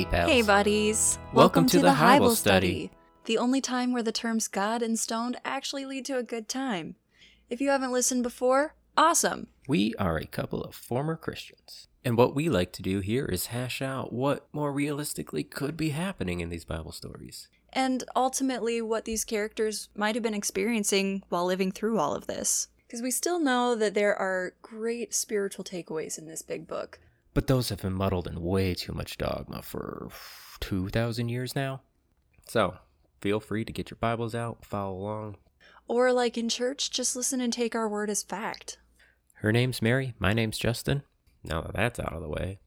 Hey, pals. Hey, buddies. Welcome to the Bible study. The only time where the terms God and stoned actually lead to a good time. If you haven't listened before, awesome. We are a couple of former Christians. And what we like to do here is hash out what more realistically could be happening in these Bible stories. And ultimately, what these characters might have been experiencing while living through all of this. Because we still know that there are great spiritual takeaways in this big book. But those have been muddled in way too much dogma for 2,000 years now. So, feel free to get your Bibles out, follow along. Or, like in church, just listen and take our word as fact. Her name's Mary, my name's Justin. Now that that's out of the way,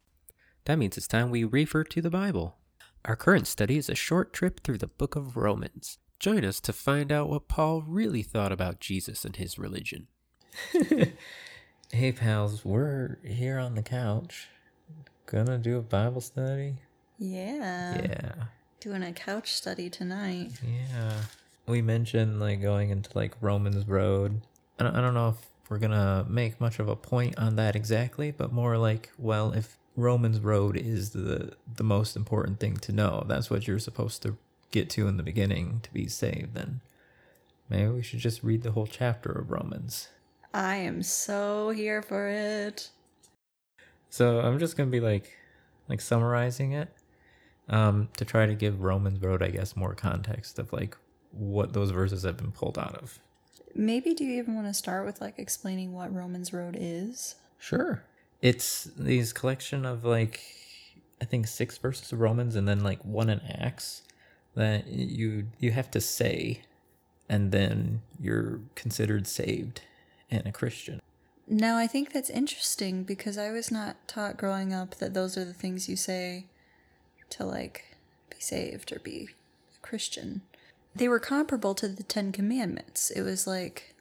that means it's time we refer to the Bible. Our current study is a short trip through the book of Romans. Join us to find out what Paul really thought about Jesus and his religion. hey, pals, we're here on the couch. Gonna do a Bible study? Yeah. yeah. Doing a couch study tonight. Yeah. We mentioned like going into like Romans Road. I don't, I don't know if we're gonna make much of a point on that exactly, but more like, well, if Romans Road is the the most important thing to know, that's what you're supposed to get to in the beginning to be saved, then maybe we should just read the whole chapter of Romans. I am so here for it. So I'm just gonna be like, like summarizing it, um, to try to give Romans Road, I guess, more context of like what those verses have been pulled out of. Maybe do you even want to start with like explaining what Romans Road is? Sure. It's these collection of like, I think six verses of Romans and then like one in Acts that you you have to say, and then you're considered saved and a Christian. Now, I think that's interesting because I was not taught growing up that those are the things you say to like be saved or be a Christian. They were comparable to the Ten Commandments. It was like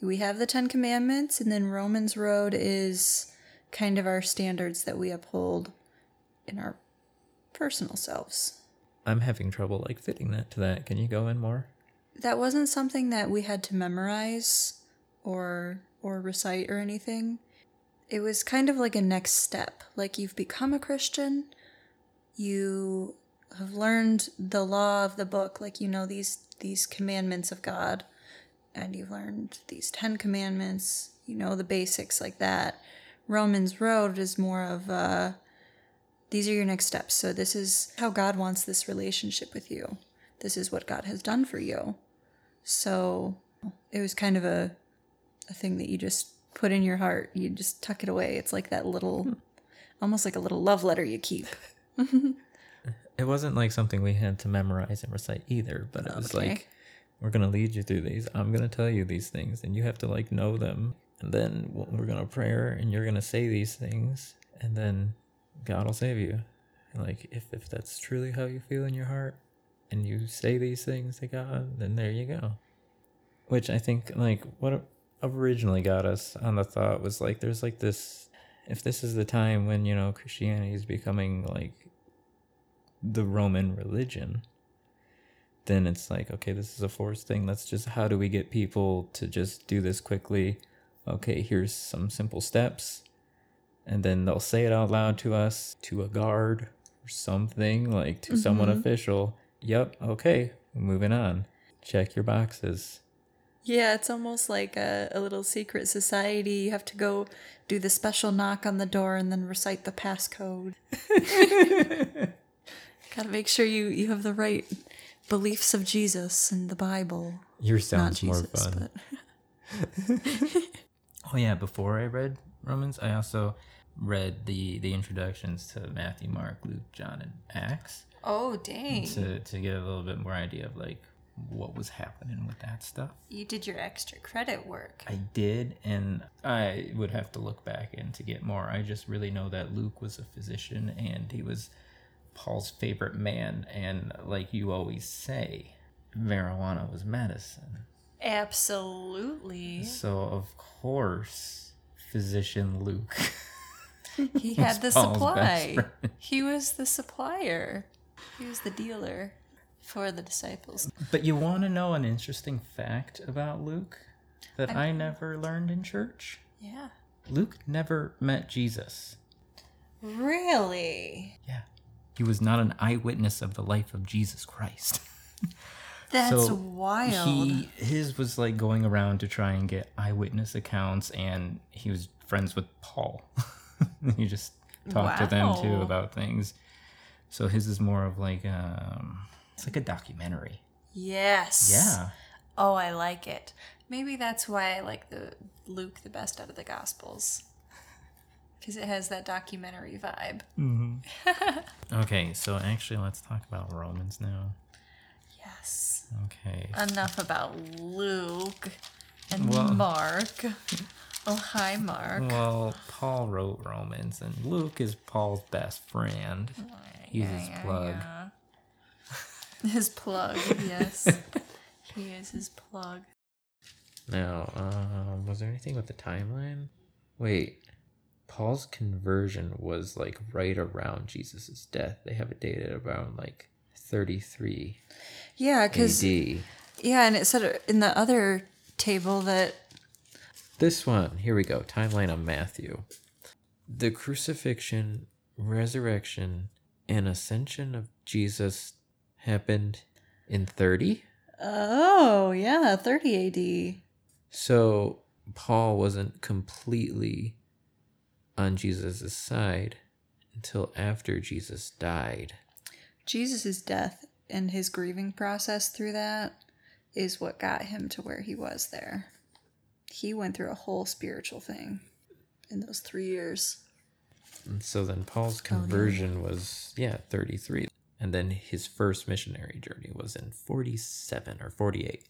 we have the Ten Commandments, and then Romans Road is kind of our standards that we uphold in our personal selves. I'm having trouble like fitting that to that. Can you go in more? That wasn't something that we had to memorize or or recite or anything. It was kind of like a next step. Like you've become a Christian, you have learned the law of the book, like you know these these commandments of God, and you've learned these 10 commandments, you know the basics like that. Romans Road is more of uh these are your next steps. So this is how God wants this relationship with you. This is what God has done for you. So it was kind of a a thing that you just put in your heart. You just tuck it away. It's like that little, hmm. almost like a little love letter you keep. It wasn't like something we had to memorize and recite either, but it was Okay. like, we're going to lead you through these. I'm going to tell you these things, and you have to like know them. And then we're going to prayer, and you're going to say these things, and then God will save you. And like, if, if that's truly how you feel in your heart, and you say these things to God, then there you go. Which I think, like, what originally got us on the thought was like, there's like this, if this is the time when, you know, Christianity is becoming like the Roman religion, then it's like, okay, this is a forced thing. Let's just, how do we get people to just do this quickly? Okay, here's some simple steps. And then they'll say it out loud to us, to a guard or something, like to someone Mhm. official. Yep, okay, moving on. Check your boxes. Yeah, it's almost like a, a little secret society. You have to go do the special knock on the door and then recite the passcode. Gotta make sure you, you have the right beliefs of Jesus and the Bible. Yours sounds more Jesus, fun. but Oh yeah, before I read Romans, I also read the the introductions to Matthew, Mark, Luke, John, and Acts oh dang, to to get a little bit more idea of like what was happening with that stuff. you did your extra credit work. I did, and I would have to look back and to get more. I just really know that Luke was a physician and he was Paul's favorite man, and like you always say, marijuana was medicine. Absolutely, So of course, physician Luke. he had the Paul's supply. He was the supplier. He was the dealer for the disciples. But you want to know an interesting fact about Luke that I never learned in church? Yeah. Luke never met Jesus. Really? Yeah. He was not an eyewitness of the life of Jesus Christ. That's So, wild. He his was like going around to try and get eyewitness accounts, and he was friends with Paul. he just talked to them too about things. So his is more of like um, it's like a documentary. yes. Yeah. Oh, I like it. Maybe that's why I like the Luke the best out of the Gospels. Because it has that documentary vibe. Mm-hmm. Okay, so actually, let's talk about Romans now. Yes. Okay. Enough about Luke and Well- Mark. Oh, hi, Mark. Well, Paul wrote Romans, and Luke is Paul's best friend. Oh, He's his plug. His plug, yes. he is his plug. Now, um, was there anything with the timeline? Wait, Paul's conversion was like right around Jesus' death. They have it dated around like 33 Yeah, because yeah, and it said in the other table that This one, here we go. Timeline of Matthew. The crucifixion, resurrection, and ascension of Jesus happened in 30. oh yeah, thirty A.D. So Paul wasn't completely on Jesus' side until after Jesus died. Jesus' death and his grieving process through that is what got him to where he was there. He went through a whole spiritual thing in those three years. And so then Paul's conversion was, yeah, 33. And then his first missionary journey was in 47 or 48,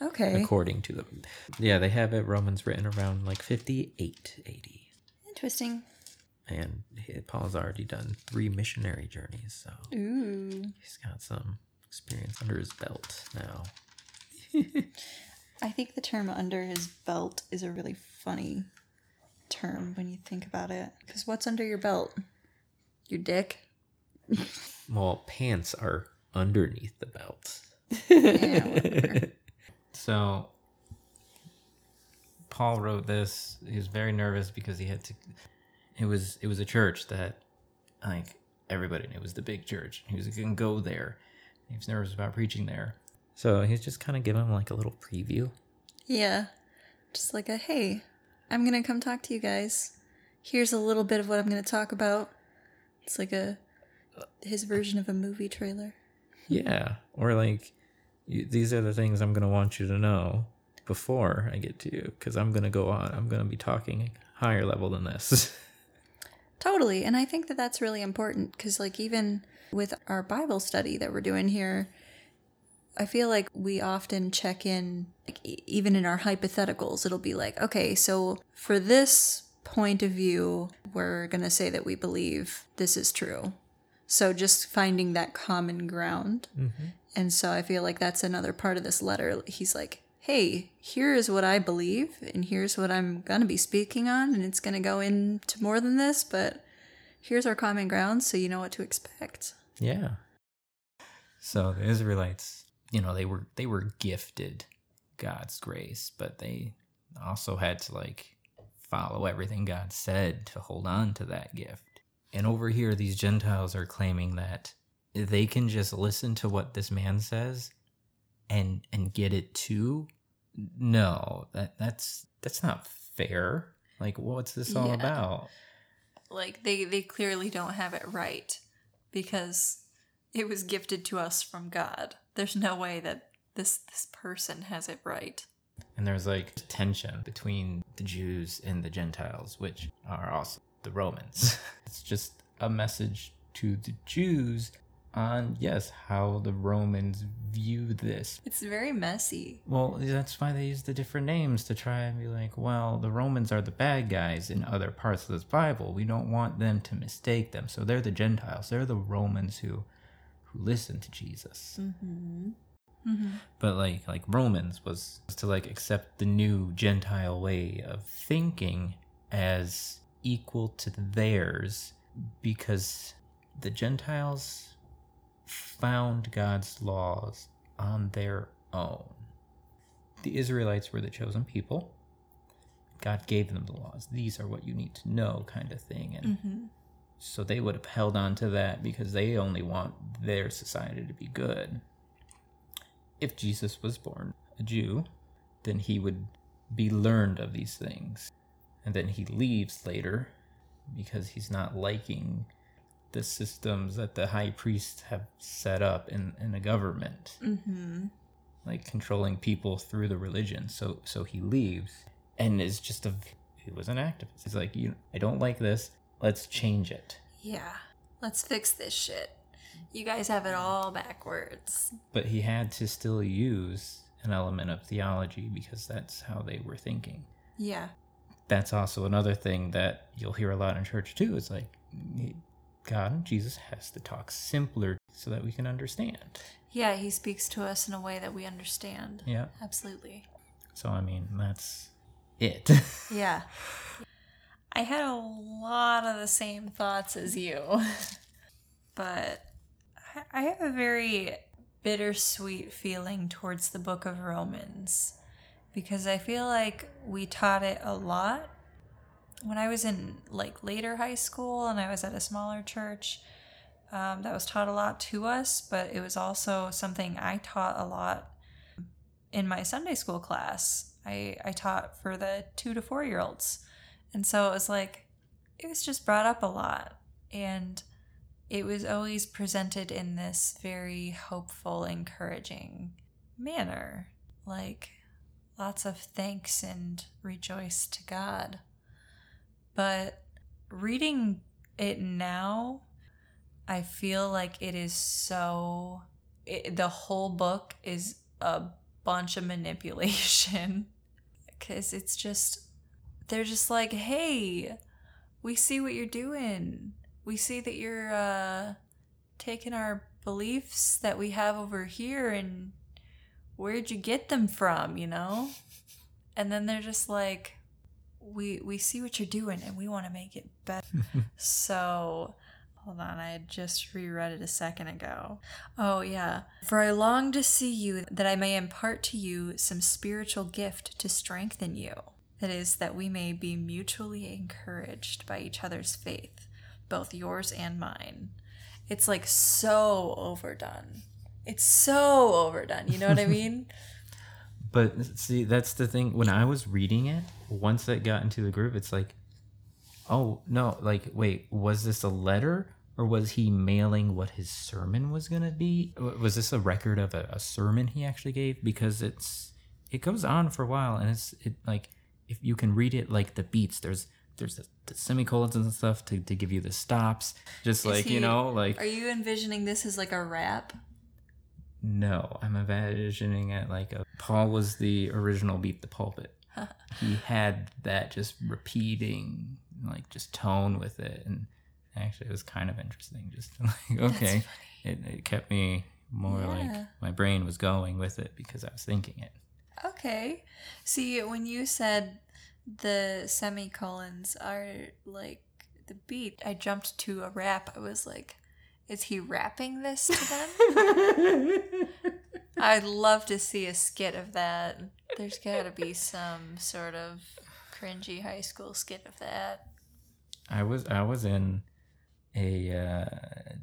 Okay. according to them. Yeah, they have it, Romans written around like 58 AD. Interesting. And Paul's already done three missionary journeys, so Ooh. he's got some experience under his belt now. I think the term under his belt is a really funny term when you think about it. Because what's under your belt? Your dick? Well, pants are underneath the belt. Yeah. So Paul wrote this. He was very nervous because he had to. It was it was a church that, like everybody knew, it was the big church. He was gonna go there. He was nervous about preaching there. So he's just kind of giving him like a little preview. yeah. Just like a hey, I'm going to come talk to you guys. Here's a little bit of what I'm going to talk about. It's like a his version of a movie trailer. Yeah. Or like, you, these are the things I'm going to want you to know before I get to you, because I'm going to go on. I'm going to be talking higher level than this. Totally. And I think that that's really important because, like, even with our Bible study that we're doing here, I feel like we often check in, like, e- even in our hypotheticals, it'll be like, okay, so for this point of view, we're going to say that we believe this is true. So just finding that common ground. Mm-hmm. And so I feel like that's another part of this letter. He's like, hey, here is what I believe, and here's what I'm going to be speaking on, and it's going to go into more than this, but here's our common ground so you know what to expect. yeah. So the Israelites, you know, they were they were gifted God's grace, but they also had to like follow everything God said to hold on to that gift. And over here these Gentiles are claiming that they can just listen to what this man says and and get it too. No, that that's that's not fair. Like what's this all Yeah. about? Like, they, they clearly don't have it right because it was gifted to us from God. There's no way that this, this person has it right. And there's like tension between the Jews and the Gentiles, which are also the Romans. it's just a message to the Jews on, yes, how the Romans view this. It's very messy. Well, that's why they use the different names to try and be like, well, the Romans are the bad guys in other parts of this Bible. We don't want them to mistake them. So they're the Gentiles. They're the Romans who who listen to Jesus. Mm-hmm. Mm-hmm. But like like Romans was to like accept the new Gentile way of thinking as equal to theirs because the Gentiles found God's laws on their own. The Israelites were the chosen people. God gave them the laws. These are what you need to know, kind of thing. And mm-hmm. So they would have held on to that because they only want their society to be good. If Jesus was born a Jew, then he would be learned of these things. And then he leaves later because he's not liking the systems that the high priests have set up in, in the government Mm-hmm. like controlling people through the religion. So so he leaves and is just a he was an activist. He's like, you I don't like this. Let's change it. Yeah. Let's fix this shit. You guys have it all backwards. But he had to still use an element of theology because that's how they were thinking. Yeah. That's also another thing that you'll hear a lot in church too. It's like God and Jesus has to talk simpler so that we can understand. Yeah, he speaks to us in a way that we understand. Yeah. Absolutely. So I mean, that's it. Yeah. I had a lot of the same thoughts as you, but I- I have a very bittersweet feeling towards the book of Romans because I feel like we taught it a lot when I was in like later high school and I was at a smaller church. Um, that was taught a lot to us, but it was also something I taught a lot in my Sunday school class. I, I taught for the two to four year olds. And so it was like, it was just brought up a lot. And it was always presented in this very hopeful, encouraging manner. Like lots of thanks and rejoice to God. But reading it now, I feel like it is so. It, the whole book is a bunch of manipulation. Because it's just. They're just like, hey, we see what you're doing. We see that you're uh, taking our beliefs that we have over here and where'd you get them from, you know? And then they're just like, we we see what you're doing and we want to make it better. so hold on, I had just reread it a second ago. Oh yeah. For I long to see you that I may impart to you some spiritual gift to strengthen you. That is, that we may be mutually encouraged by each other's faith, both yours and mine. It's like so overdone. It's so overdone. You know what I mean? But see, that's the thing. When I was reading it, once it got into the groove, it's like, oh no, like wait, was this a letter or was he mailing what his sermon was gonna be? Was this a record of a, a sermon he actually gave? Because it's it goes on for a while, and it's it like if you can read it like the beats, there's there's the, the semicolons and stuff to, to give you the stops, just Is like he- you know, like Are you envisioning this as like a rap? No, I'm imagining it like a Paul was the original beat the pulpit. he had that just repeating, like just tone with it, and actually it was kind of interesting. Just like okay, it, it kept me more like my brain was going with it because I was thinking it. Okay. See, when you said the semicolons are like the beat, I jumped to a rap. I was like, is he rapping this to them? I'd love to see a skit of that. There's got to be some sort of cringy high school skit of that. I was I was in a uh,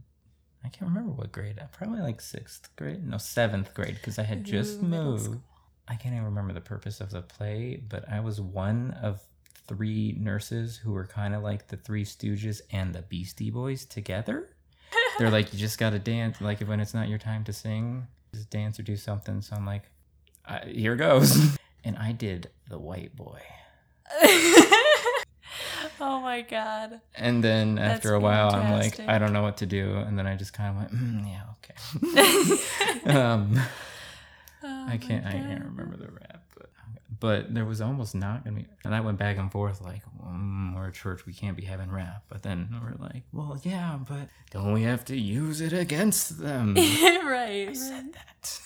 I can't remember what grade. Probably like sixth grade, no seventh grade, because I had just Ooh, moved. I can't even remember the purpose of the play, but I was one of three nurses who were kind of like the Three Stooges and the Beastie Boys together. They're like, you just gotta dance. Like when it's not your time to sing, just dance or do something. So I'm like, I, here goes, and I did the white boy. oh my god. And then after That's a while, I'm like. I don't know what to do. And then I just kind of went, mm, yeah, okay. um, Oh I can't, I can't remember the rap, but there was almost not gonna be. And I went back and forth like, mm, we're a church, we can't be having rap. But then we're like, well, yeah, but don't we have to use it against them? right. I said that.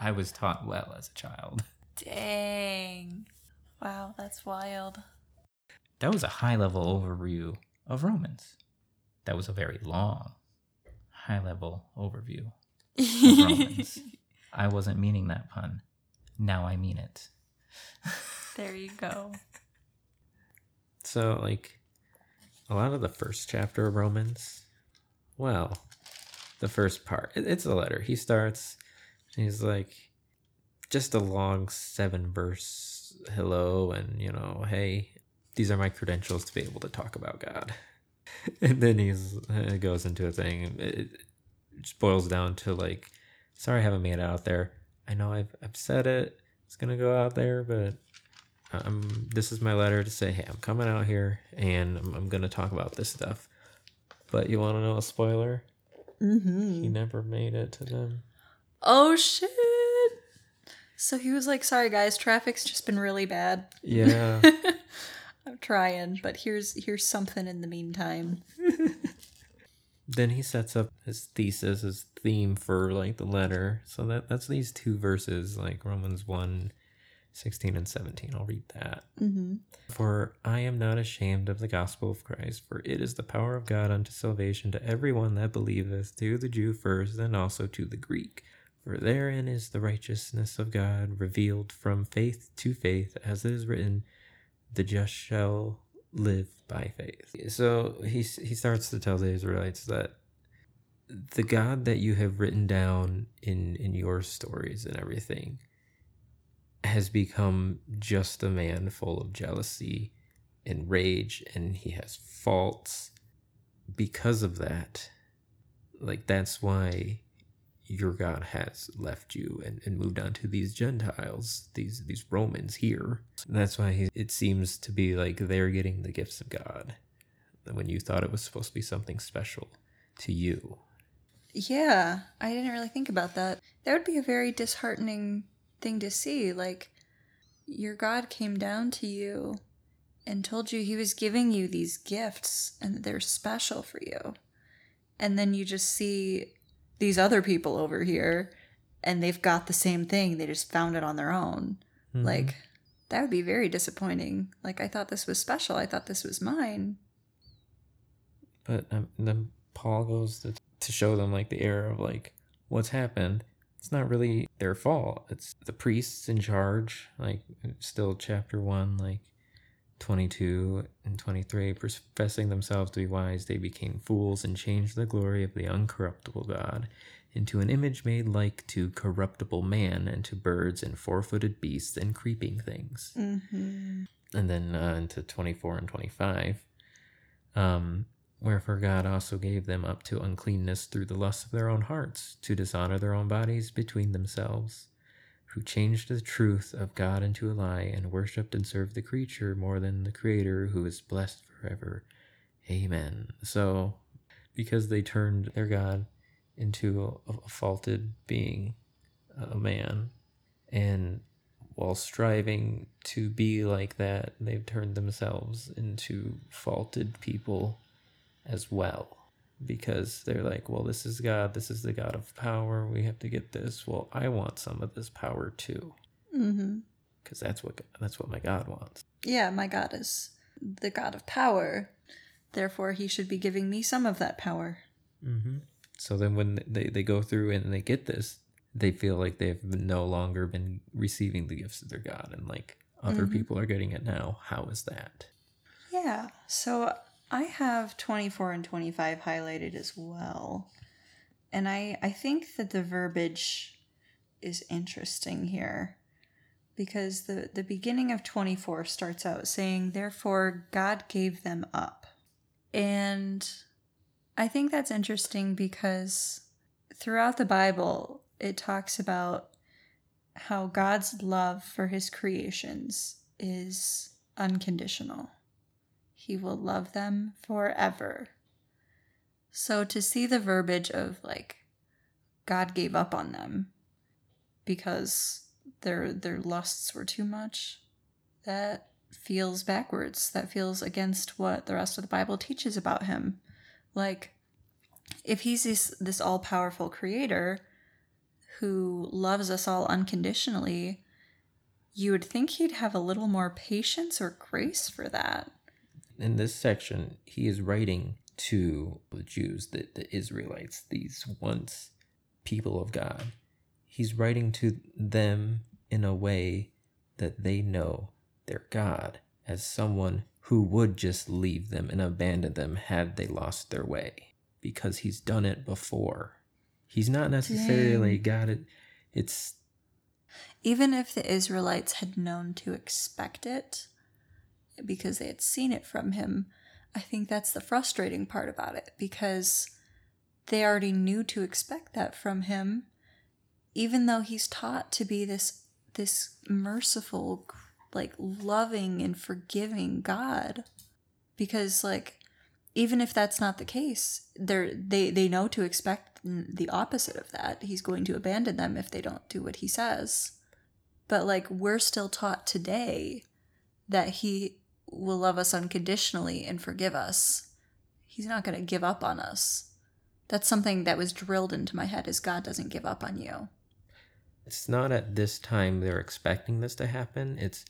I was taught well as a child. Dang. Wow, that's wild. That was a high level overview of Romans. That was a very long, high level overview of Romans. I wasn't meaning that pun. Now I mean it. There you go. So, like, a lot of the first chapter of Romans, well, the first part, it's a letter. He starts, he's like, just a long seven verse hello, and you know, hey, these are my credentials to be able to talk about God. and then he's it goes into a thing. It just boils down to like, sorry, I haven't made it out there. I know I've I've said it. It's gonna go out there, but um, this is my letter to say, hey, I'm coming out here and I'm, I'm gonna talk about this stuff. But you want to know a spoiler? Mm-hmm. He never made it to them. Oh shit! So he was like, "Sorry guys, traffic's just been really bad. Yeah. I'm trying, but here's here's something in the meantime." then he sets up his thesis, his theme for like the letter. So that that's these two verses, like Romans 1, 16 and 17. I'll read that. Mm-hmm. For I am not ashamed of the gospel of Christ, for it is the power of God unto salvation to everyone that believeth, to the Jew first, and also to the Greek. For therein is the righteousness of God revealed from faith to faith, as it is written, the just shall live by faith. So he, he starts to tell the Israelites that the God that you have written down in, in your stories and everything has become just a man full of jealousy and rage, and he has faults because of that. Like, that's why your God has left you and, and moved on to these Gentiles, these these Romans here. That's why he, it seems to be like they're getting the gifts of God when you thought it was supposed to be something special to you. Yeah, I didn't really think about that. That would be a very disheartening thing to see. Like, your God came down to you and told you he was giving you these gifts and they're special for you. And then you just see these other people over here and they've got the same thing. They just found it on their own. Mhm. Like, that would be very disappointing. Like, I thought this was special. I thought this was mine. But um, then Paul goes to, to show them like the error of like what's happened. It's not really their fault. It's the priests in charge. Like still chapter one, like twenty two and twenty three, professing themselves to be wise, they became fools and changed the glory of the uncorruptible God into an image made like to corruptible man and to birds and four footed beasts and creeping things Mm-hmm. and then uh, into 24 and 25 um wherefore god also gave them up to uncleanness through the lusts of their own hearts to dishonor their own bodies between themselves who changed the truth of god into a lie and worshipped and served the creature more than the creator who is blessed forever amen so because they turned their god into a, a faulted being a man and while striving to be like that, they've turned themselves into faulted people as well. Because they're like, well, this is God, this is the God of power, we have to get this. Well, I want some of this power too. Mm-hmm. Because that's what that's what my God wants. Yeah, my God is the God of power. Therefore, he should be giving me some of that power. Mm-hmm. So then when they, they go through and they get this, they feel like they've no longer been receiving the gifts of their God and like other Mhm. people are getting it now. How is that? Yeah. So I have 24 and 25 highlighted as well. And I, I think that the verbiage is interesting here because the, the beginning of 24 starts out saying, Therefore, God gave them up. And I think that's interesting because throughout the Bible, it talks about how God's love for his creations is unconditional. He will love them forever. So to see the verbiage of like God gave up on them because their their lusts were too much, that feels backwards. That feels against what the rest of the Bible teaches about him. Like if he's this this all-powerful creator who loves us all unconditionally, you would think he'd have a little more patience or grace for that. In this section, he is writing to the Jews, the, the Israelites, these once people of God. He's writing to them in a way that they know their God as someone who would just leave them and abandon them had they lost their way because he's done it before. He's not necessarily got it. It's Even if the Israelites had known to expect it, because they had seen it from him, I think that's the frustrating part about it because they already knew to expect that from him, even though he's taught to be this this merciful, like loving and forgiving God. Because like even if that's not the case, they they they know to expect the opposite of that. He's going to abandon them if they don't do what he says. But like we're still taught today that he will love us unconditionally and forgive us. He's not going to give up on us. That's something that was drilled into my head is God doesn't give up on you. it's not at this time they're expecting this to happen. It's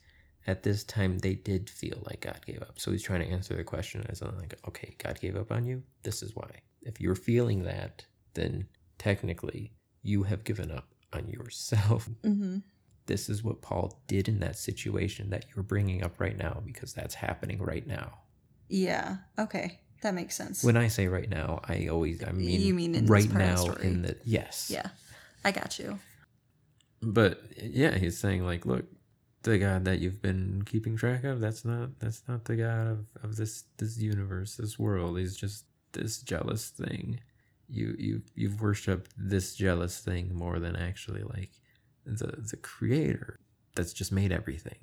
at this time they did feel like God gave up. So he's trying to answer the question as in like, okay, God gave up on you. This is why. If you're feeling that, then technically you have given up on yourself. Mm-hmm. This is what Paul did in that situation that you're bringing up right now because that's happening right now. Yeah. Okay. That makes sense. When I say right now, I always I mean, You mean in right part of the now story. in the yes. yeah. I got you. But yeah, he's saying like, look, the God that you've been keeping track of, that's not that's not the God of, of this this universe, this world. He's just this jealous thing. You you you've worshipped this jealous thing more than actually like the the creator that's just made everything.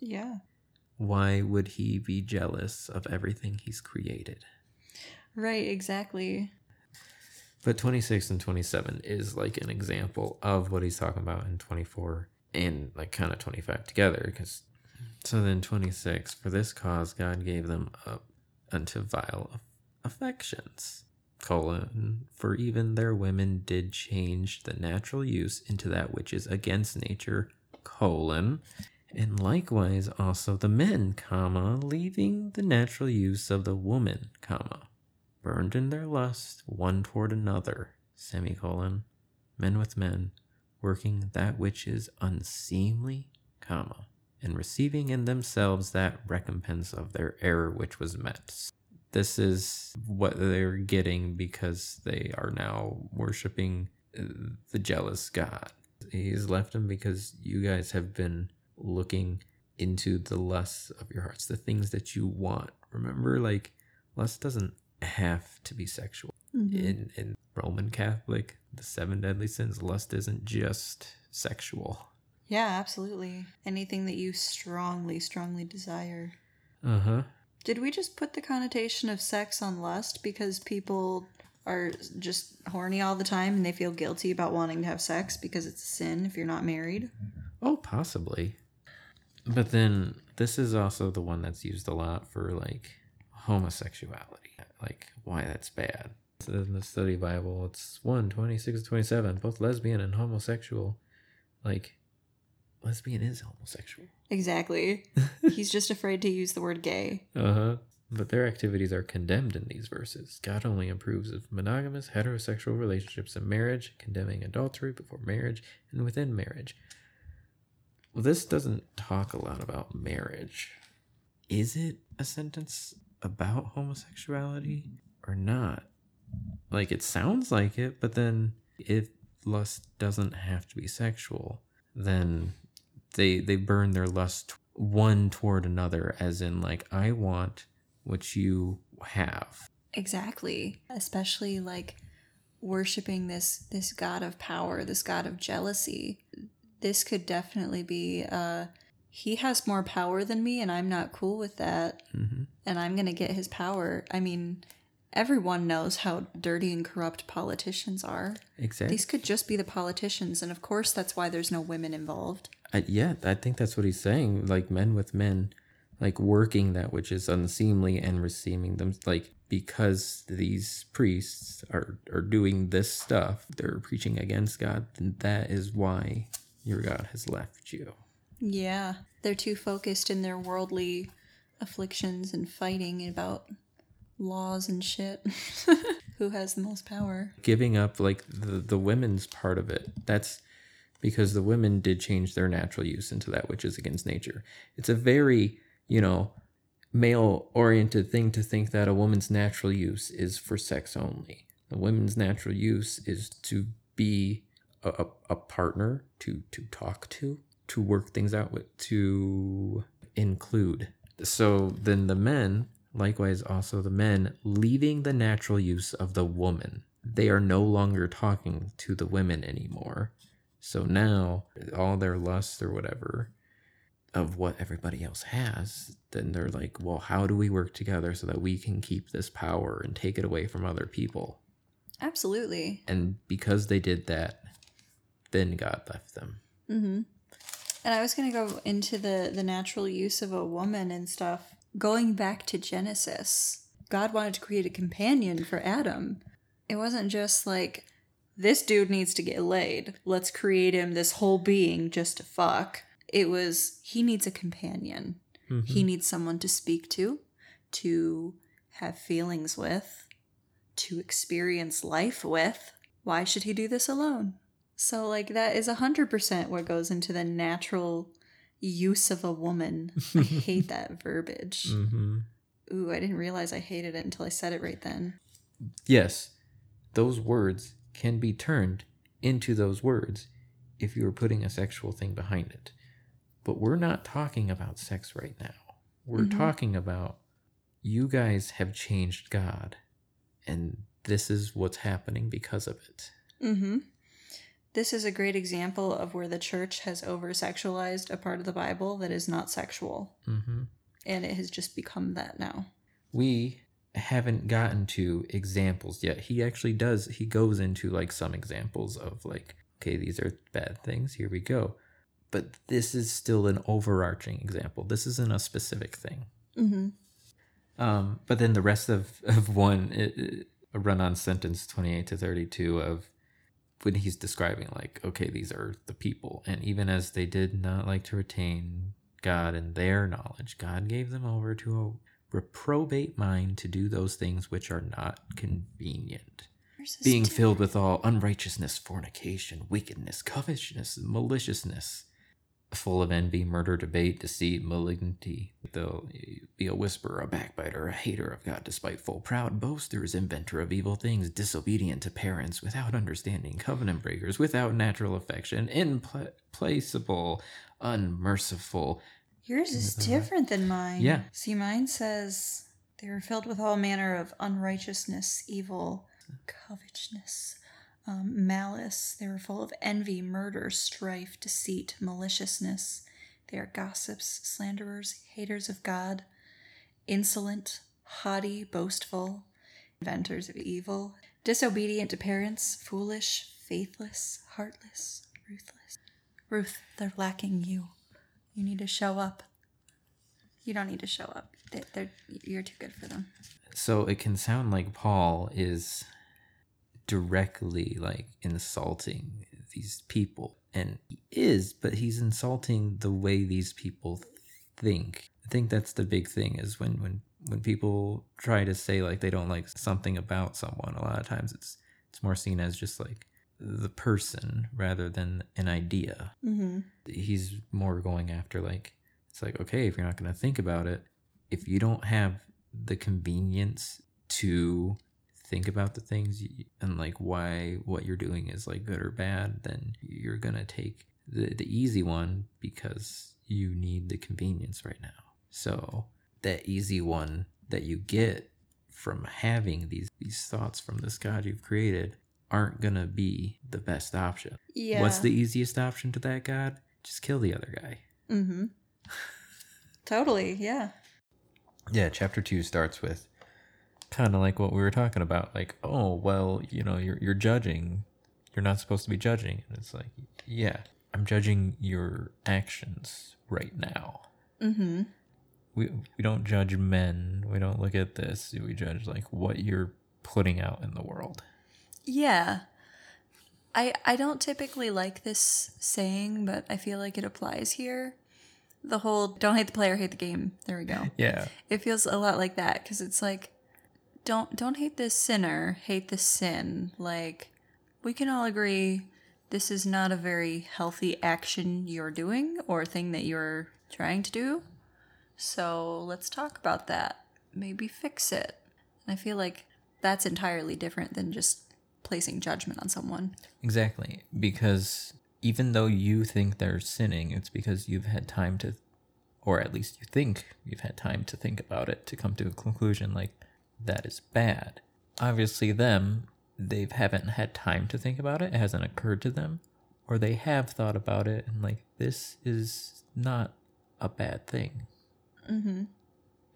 Yeah. Why would he be jealous of everything he's created? Right, exactly. But 26 and 27 is like an example of what he's talking about in 24 and like kind of 25 together. Because so then 26, for this cause God gave them up unto vile affections. Colon, for even their women did change the natural use into that which is against nature. Colon, and likewise also the men, comma, leaving the natural use of the woman, comma, burned in their lust one toward another, semicolon, men with men, working that which is unseemly, comma, and receiving in themselves that recompense of their error which was met. This is what they're getting because they are now worshiping uh, the jealous God. He's left them because you guys have been looking into the lusts of your hearts, the things that you want. Remember, like, lust doesn't have to be sexual. In, in Roman Catholic, the seven deadly sins, lust isn't just sexual. Yeah, absolutely. Anything that you strongly, strongly desire. Uh huh. Did we just put the connotation of sex on lust because people are just horny all the time and they feel guilty about wanting to have sex because it's a sin if you're not married? Oh, possibly. But then this is also the one that's used a lot for like homosexuality, like why that's bad. So in the study Bible, it's 1 26 27, both lesbian and homosexual. Like, lesbian is homosexual. Exactly. He's just afraid to use the word gay. Uh huh. But their activities are condemned in these verses. God only approves of monogamous heterosexual relationships and marriage, condemning adultery before marriage and within marriage. Well, this doesn't talk a lot about marriage. Is it a sentence about homosexuality or not? Like, it sounds like it, but then if lust doesn't have to be sexual, then they they burn their lust one toward another as in like i want what you have Exactly. Especially like worshiping this this god of power, this god of jealousy. This could definitely be uh he has more power than me and I'm not cool with that. Mhm. And I'm going to get his power. I mean, everyone knows how dirty and corrupt politicians are. exactly These could just be the politicians and of course that's why there's no women involved. I, yeah i think that's what he's saying like men with men like working that which is unseemly and receiving them like because these priests are are doing this stuff they're preaching against god then that is why your god has left you Yeah, they're too focused in their worldly afflictions and fighting about laws and shit. Who has the most power? giving up like the the women's part of it that's because the women did change their natural use into that which is against nature it's a very you know male oriented thing to think that a woman's natural use is for sex only. A woman's natural use is to be a, a, partner, to to talk to, to work things out with, to include. So then the men, likewise also the men, leaving the natural use of the woman. They are no longer talking to the women anymore. So now all their lust or whatever of what everybody else has, then they're like, well, how do we work together so that we can keep this power and take it away from other people? Absolutely. And because they did that, then God left them. Mm-hmm. And I was going to go into the the natural use of a woman and stuff. Going back to Genesis, God wanted to create a companion for Adam. It wasn't just like this dude needs to get laid. Let's create him this whole being just to fuck. It was he needs a companion. He needs someone to speak to, to have feelings with, to experience life with. Why should he do this alone? So, like, that is 100% what goes into the natural use of a woman. I hate that verbiage. Mm-hmm. Ooh, I didn't realize I hated it until I said it right then. Yes, those words can be turned into those words if you are putting a sexual thing behind it. But we're not talking about sex right now. We're Mhm. talking about you guys have changed God, and this is what's happening because of it. Mm-hmm. This is a great example of where the church has over sexualized a part of the Bible that is not sexual. Mm-hmm. And it has just become that now. we haven't gotten to examples yet. He actually does, he goes into like some examples of like, okay, these are bad things, here we go. But this is still an overarching example. This isn't a specific thing. Mm-hmm. Um, but then the rest of, of one, it, it- a run on sentence 28 to 32 of when he's describing, like, okay, these are the people. And even as they did not like to retain God and their knowledge, God gave them over to a reprobate mind to do those things which are not convenient. Being filled with all unrighteousness, fornication, wickedness, covetousness, maliciousness, full of envy, murder, debate, deceit, malignity. They'll be a whisperer, a backbiter, a hater of God, despiteful, proud, boasters, inventor of evil things, disobedient to parents, without understanding, covenant breakers, without natural affection, implacable, unmerciful. Yours is different than mine. Yeah. See, mine says they were filled with all manner of unrighteousness, evil, covetousness, um, malice. They were full of envy, murder, strife, deceit, maliciousness. They are gossips, slanderers, haters of God, insolent, haughty, boastful, inventors of evil, disobedient to parents, foolish, faithless, heartless, ruthless. Ruth, they're lacking you. You need to show up. You don't need to show up. They, they're, you're too good for them. So it can sound like Paul is directly like insulting these people. And he is, but he's insulting the way these people think. I think that's the big thing is when when when people try to say like they don't like something about someone, a lot of times it's it's more seen as just like the person rather than an idea. Mm-hmm. He's more going after like it's like okay, if you're not going to think about it, if you don't have the convenience to think about the things y- and like why what you're doing is like good or bad, then you're going to take the the easy one because you need the convenience right now. So that easy one that you get from having these these thoughts from this God you've created aren't gonna be the best option. Yeah. What's the easiest option to that God? Just kill the other guy. Mm-hmm. totally. Yeah. Yeah, chapter two starts with kind of like what we were talking about. Like, oh well, you know, you're you're judging. You're not supposed to be judging. And it's like, yeah, I'm judging your actions right now. Mm-hmm. we we don't judge men. We don't look at this. We judge like what you're putting out in the world. Yeah. I I don't typically like this saying, but I feel like it applies here. The whole don't hate the player, hate the game. There we go. Yeah. it feels a lot like that because it's like don't don't hate the sinner hate the sin like we can all agree this is not a very healthy action you're doing or thing that you're trying to do So let's talk about that. Maybe fix it. And I feel like that's entirely different than just placing judgment on someone. Exactly. Because even though you think they're sinning, it's because you've had time to, or at least you think you've had time to think about it to come to a conclusion like that is bad. Obviously, them, they haven't had time to think about it. It hasn't occurred to them. Or they have thought about it and like, this is not a bad thing. Mm-hmm.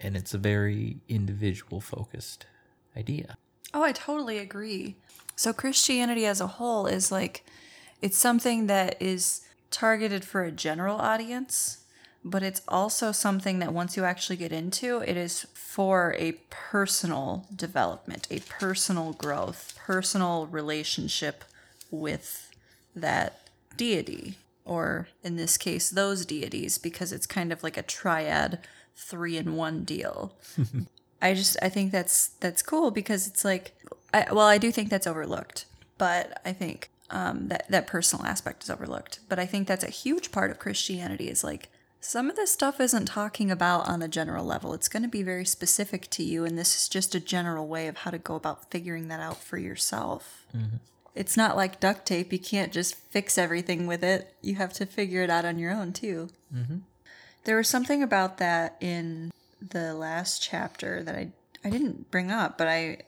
And it's a very individual focused idea. Oh, I totally agree. So Christianity as a whole is like it's something that is targeted for a general audience, but it's also something that once you actually get into, it is for a personal development, a personal growth, personal relationship with that deity or in this case those deities because it's kind of like a triad 3 in 1 deal. I just I think that's that's cool because it's like I, well I do think that's overlooked, but I think um, that that personal aspect is overlooked. But I think that's a huge part of Christianity is like some of this stuff isn't talking about on a general level. It's going to be very specific to you, and this is just a general way of how to go about figuring that out for yourself. It's not like duct tape. You can't just fix everything with it. You have to figure it out on your own too. There was something about that in the last chapter that I I didn't bring up, but I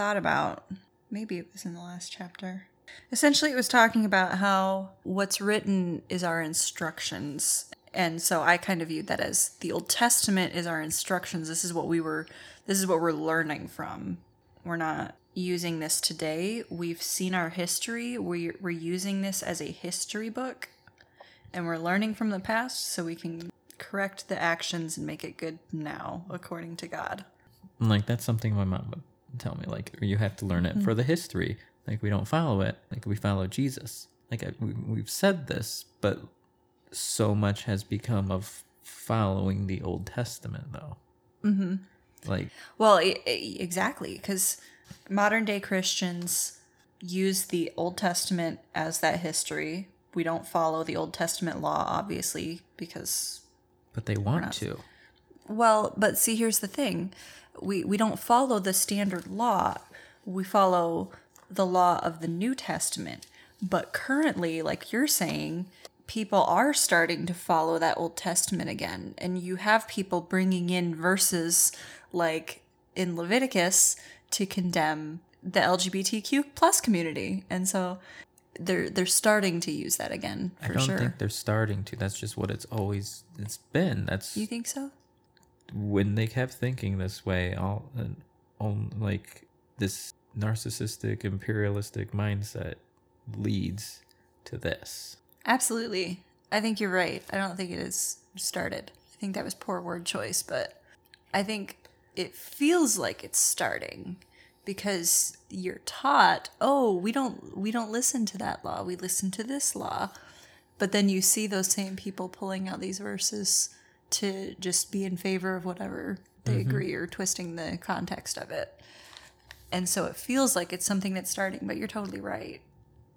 thought about. Maybe it was in the last chapter. Essentially, it was talking about how what's written is our instructions. And so I kind of viewed that as the Old Testament is our instructions. This is what we were this is what we're learning from. We're not using this today. We've seen our history. We we're using this as a history book and we're learning from the past so we can correct the actions and make it good now according to God. Like that's something my mom would tell me like you have to learn it for the history. Like we don't follow it. Like we follow jesus. Like I, we, we've said this but so much has become of following the old testament though. Mm-hmm. like Well, e- e- exactly, because modern day Christians use the Old Testament as that history. We don't follow the Old Testament law, obviously, because but they want not- to. Well, but see, here's the thing: we we don't follow the standard law. We follow the law of the New Testament. But currently, like you're saying, people are starting to follow that Old Testament again, and you have people bringing in verses like in Leviticus to condemn the LGBTQ plus community, and so they're they're starting to use that again i don't sure. think they're starting to that's just what it's always it's been that's you think so? When they kept thinking this way all, on like this narcissistic imperialistic mindset leads to this Absolutely. I think you're right. I don't think it has started. I think that was poor word choice, but I think it feels like it's starting because you're taught, "Oh, we don't we don't listen to that law. We listen to this law." But then you see those same people pulling out these verses to just be in favor of whatever they mm-hmm. agree or twisting the context of it. And so it feels like it's something that's starting, but you're totally right.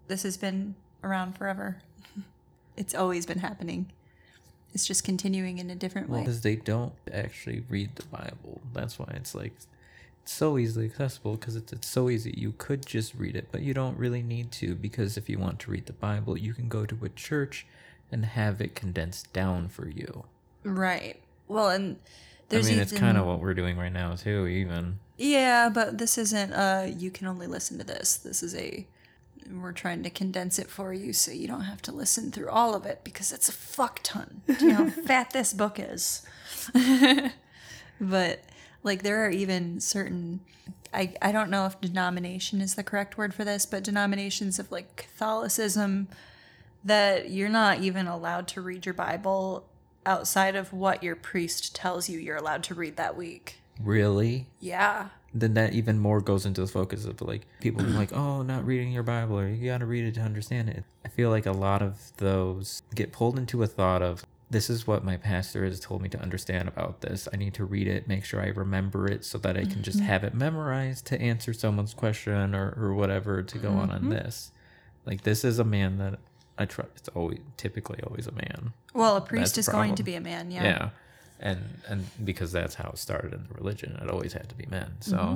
This has been around forever. It's always been happening. It's just continuing in a different way. because they don't actually read the Bible. That's why it's like it's so easily accessible because it's, it's so easy. You could just read it, but you don't really need to because if you want to read the Bible, you can go to a church and have it condensed down for you. Right. Well, and there's I mean, it's kind of what we're doing right now too. Even Yeah, but this isn't uh you can only listen to this. This is a we're trying to condense it for you so you don't have to listen through all of it because it's a fuck ton. Do you know how fat this book is? but like there are even certain I, I don't know if denomination is the correct word for this, but denominations of like Catholicism that you're not even allowed to read your Bible outside of what your priest tells you you're allowed to read that week. really, Yeah. then that even more goes into the focus of like people being like, oh, not reading your Bible or you got to read it to understand it. I feel like a lot of those get pulled into a thought of this is what my pastor has told me to understand about this. I need to read it, make sure I remember it so that I can just mm-hmm. have it memorized to answer someone's question or, or whatever to go on on mm-hmm. this. Like this is a man that I trust. It's always typically always a man. Well, a priest is going to be a man, yeah. Yeah. and and because that's how it started in the religion, it always had to be men. So. Mm-hmm.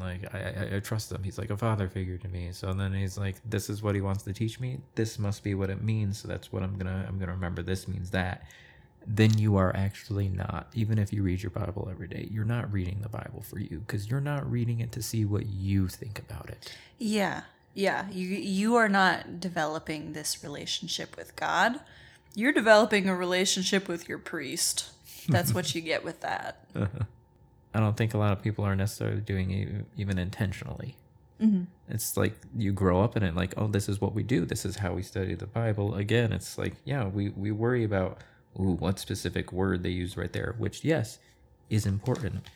Like I, I, I trust him. He's like a father figure to me. So then he's like, "This is what he wants to teach me. This must be what it means. So that's what I'm gonna I'm gonna remember. This means that." then you are actually not even if you read your bible every day you're not reading the bible for you because you're not reading it to see what you think about it Yeah. Yeah. You you are not developing this relationship with God. You're developing a relationship with your priest. That's what you get with that. i don't think a lot of people are necessarily doing it even intentionally mm-hmm. it's like you grow up in it like oh this is what we do this is how we study the bible again it's like yeah we we worry about ooh, what specific word they use right there which yes is important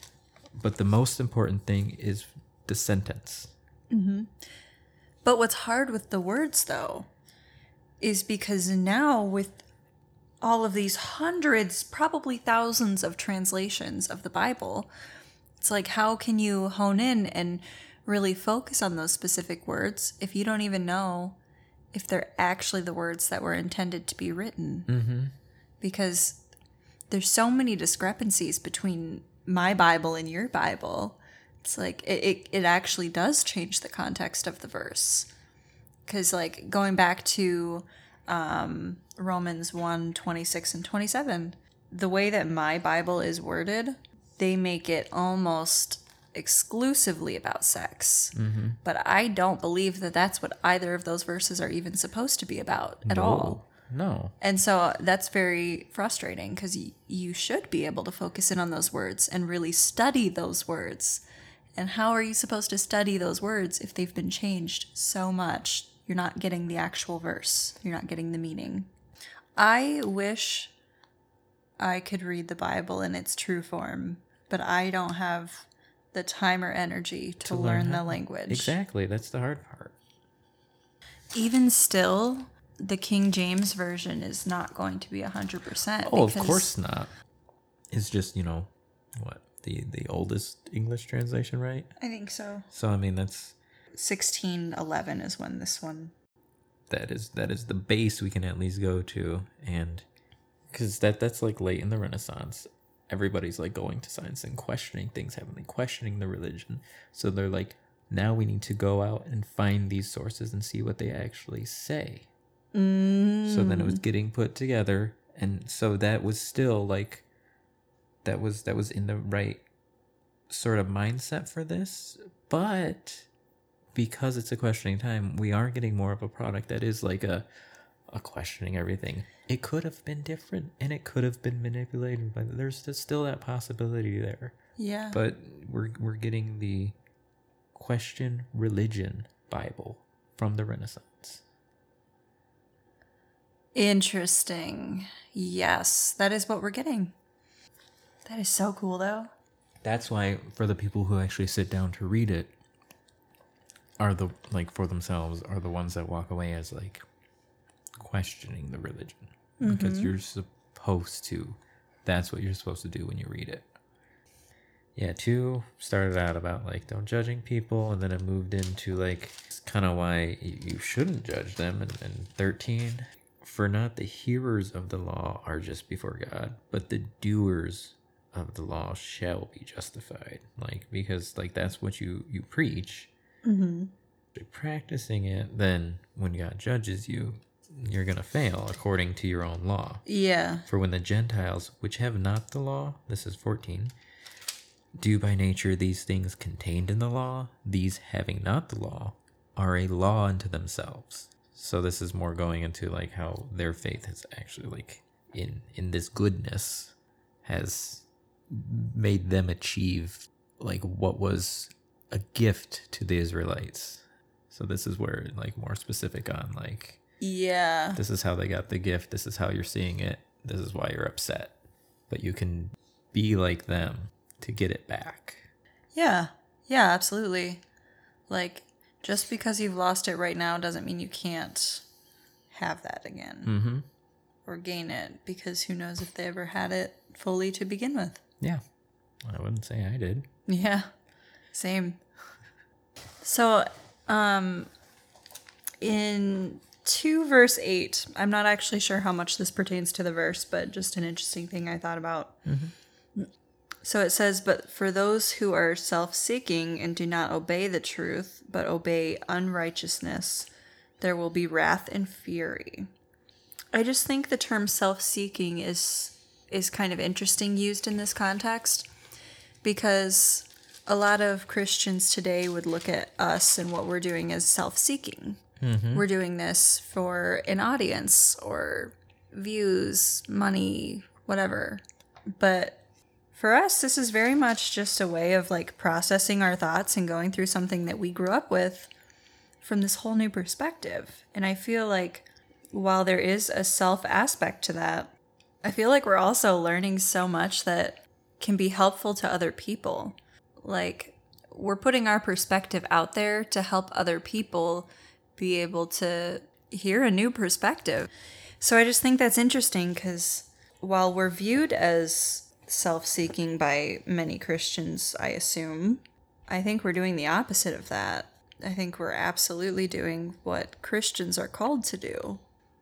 but the most important thing is the sentence mm-hmm. But what's hard with the words, though, is because now with all of these hundreds, probably thousands of translations of the Bible, it's like, how can you hone in and really focus on those specific words if you don't even know if they're actually the words that were intended to be written? Mm-hmm. Because there's so many discrepancies between my Bible and your Bible. It's like it, it, it actually does change the context of the verse. Because, like, going back to um, Romans 1 26 and 27, the way that my Bible is worded, they make it almost exclusively about sex. But I don't believe that that's what either of those verses are even supposed to be about at all. no And so that's very frustrating because y- you should be able to focus in on those words and really study those words. And how are you supposed to study those words if they've been changed so much? You're not getting the actual verse, you're not getting the meaning. I wish I could read the Bible in its true form, but I don't have the time or energy to, learn, the how- language. Exactly. That's the hard part. even still, the King James version is not going to be 100%. Oh, of course not. It's just, you know, what? The the oldest English translation, right? I think so. So I mean that's 1611 is when this one. that is that is the base we can at least go to and cuz that that's like late in the renaissance. Everybody's like going to science and questioning things, haven't? Questioning the religion. So they're like now we need to go out and find these sources and see what they actually say. So then it was mm. getting put together, and so that was still like, that was that was in the right sort of mindset for this, but because it's a questioning time, we are getting more of a product that is like a a questioning everything. It could have been different, and it could have been manipulated, but there's still that possibility there. Yeah. But we're we're getting the question religion Bible from the Renaissance. Interesting. Yes, that is what we're getting. That is so cool, though. that's why for the people who actually sit down to read it are the like for themselves are the ones that walk away as like questioning the religion. Because mm-hmm. you're supposed to. That's what you're supposed to do when you read it. Yeah two started out about like don't judging people and then it moved into like kind of why you you shouldn't judge them and, and 13 for not the hearers of the law are just before god but the doers of the law shall be justified like because like that's what you you preach Mm-hmm. Practicing it then when god judges you you're gonna fail according to your own law Yeah. for when the Gentiles, which have not the law, this is 14, do by nature these things contained in the law, these having not the law, are a law unto themselves. So this is more going into like how their faith has actually like in in this goodness has made them achieve like what was a gift to the Israelites. So this is where like more specific on like Yeah. this is how they got the gift this is how you're seeing it this is why you're upset but you can be like them to get it back Yeah. Yeah, absolutely. Like, just because you've lost it right now doesn't mean you can't have that again mm-hmm or gain it because who knows if they ever had it fully to begin with. Yeah i wouldn't say i did Yeah. Same. So, um in 2 verse 8. I'm not actually sure how much this pertains to the verse, but just an interesting thing I thought about. So it says, But for those who are self seeking and do not obey the truth, but obey unrighteousness, there will be wrath and fury. I just think the term self seeking is is kind of interesting used in this context because a lot of Christians today would look at us and what we're doing as self seeking. Mm-hmm. We're doing this for an audience or views, money, whatever. But for us, this is very much just a way of like processing our thoughts and going through something that we grew up with from this whole new perspective. And I feel like while there is a self aspect to that, I feel like we're also learning so much that can be helpful to other people. Like, we're putting our perspective out there to help other people be able to hear a new perspective. So I just think that's interesting because while we're viewed as self seeking by many Christians, I assume, I think we're doing the opposite of that. I think we're absolutely doing what Christians are called to do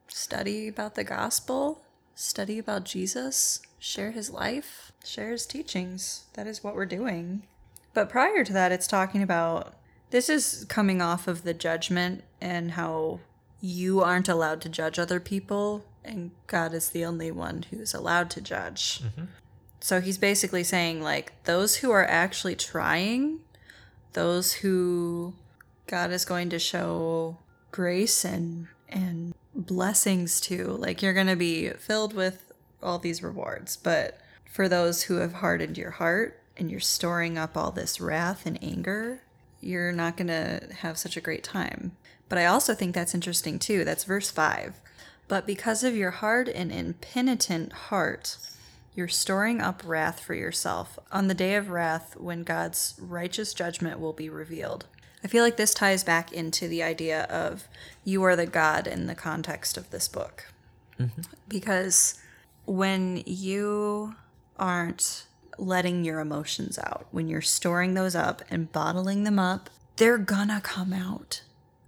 study about the gospel, study about Jesus, share his life, share his teachings. That is what we're doing. But prior to that, it's talking about this is coming off of the judgment and how you aren't allowed to judge other people, and God is the only one who's allowed to judge. Mm-hmm. So he's basically saying, like, those who are actually trying, those who God is going to show grace and and blessings to, like you're going to be filled with all these rewards. But for those who have hardened your heart and you're storing up all this wrath and anger, you're not going to have such a great time. But I also think that's interesting too. That's verse 5. But because of your hard and impenitent heart, you're storing up wrath for yourself on the day of wrath when God's righteous judgment will be revealed. I feel like this ties back into the idea of you are the God in the context of this book. Mm-hmm. Because when you aren't letting your emotions out, when you're storing those up and bottling them up, they're gonna come out.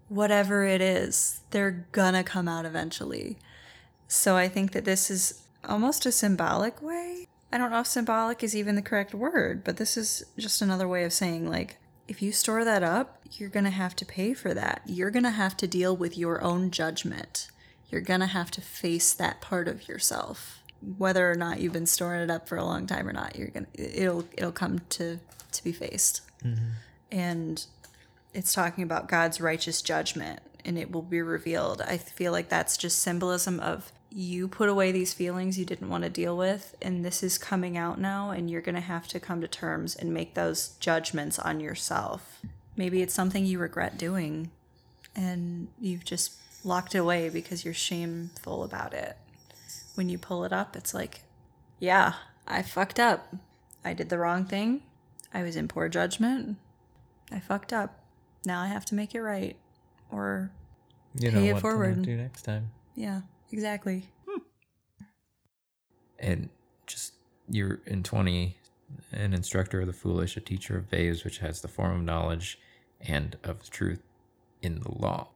Whatever it is, they're gonna come out eventually. So I think that this is almost a symbolic way. I don't know if symbolic is even the correct word, but this is just another way of saying, like, if you store that up, you're going to have to pay for that. You're going to have to deal with your own judgment. You're going to have to face that part of yourself. Whether or not you've been storing it up for a long time or not, you're going to it'll it'll come to to be faced. Mm-hmm. And it's talking about God's righteous judgment and it will be revealed. I feel like that's just symbolism of you put away these feelings you didn't want to deal with, and this is coming out now, and you're going to have to come to terms and make those judgments on yourself. Maybe it's something you regret doing, and you've just locked it away because you're shameful about it. When you pull it up, it's like, yeah, I fucked up. I did the wrong thing. I was in poor judgment. I fucked up. Now I have to make it right. Or, You Pay know it what forward. to do next time. yeah, exactly. and just you're in 20 an instructor of the foolish a teacher of babes which has the form of knowledge and of truth in the law.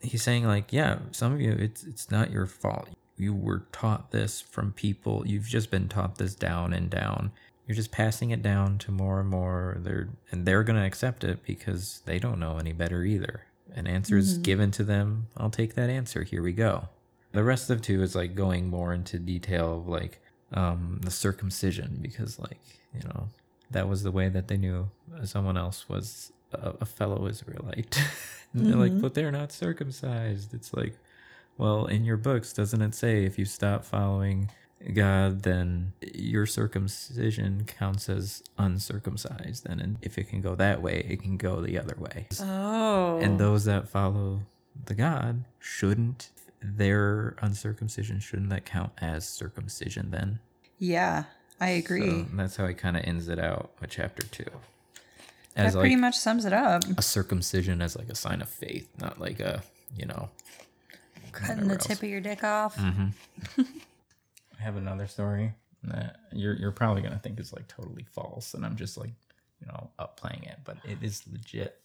He's saying like yeah some of you it's it's not your fault. You were taught this from people. You've just been taught this down and down. You're just passing it down to more and more. They're and they're going to accept it because they don't know any better either. An answer is mm-hmm. given to them. I'll take that answer. Here we go the rest of two is like going more into detail of like um the circumcision because like you know that was the way that they knew someone else was a, a fellow israelite. And they're like but they're not circumcised. It's like well in your books doesn't it say if you stop following god then your circumcision counts as uncircumcised? And if it can go that way it can go the other way. Oh. and those that follow the God shouldn't their uncircumcision shouldn't that count as circumcision then? yeah, I agree. So that's how he kind of ends it out with chapter two. that As pretty like much sums it up. a circumcision as like a sign of faith, not like a you know Cutting the tip of your dick off. Mm-hmm. I have another story that you're you're probably gonna think is like totally false, and I'm just like, you know, upplaying it, but it is legit.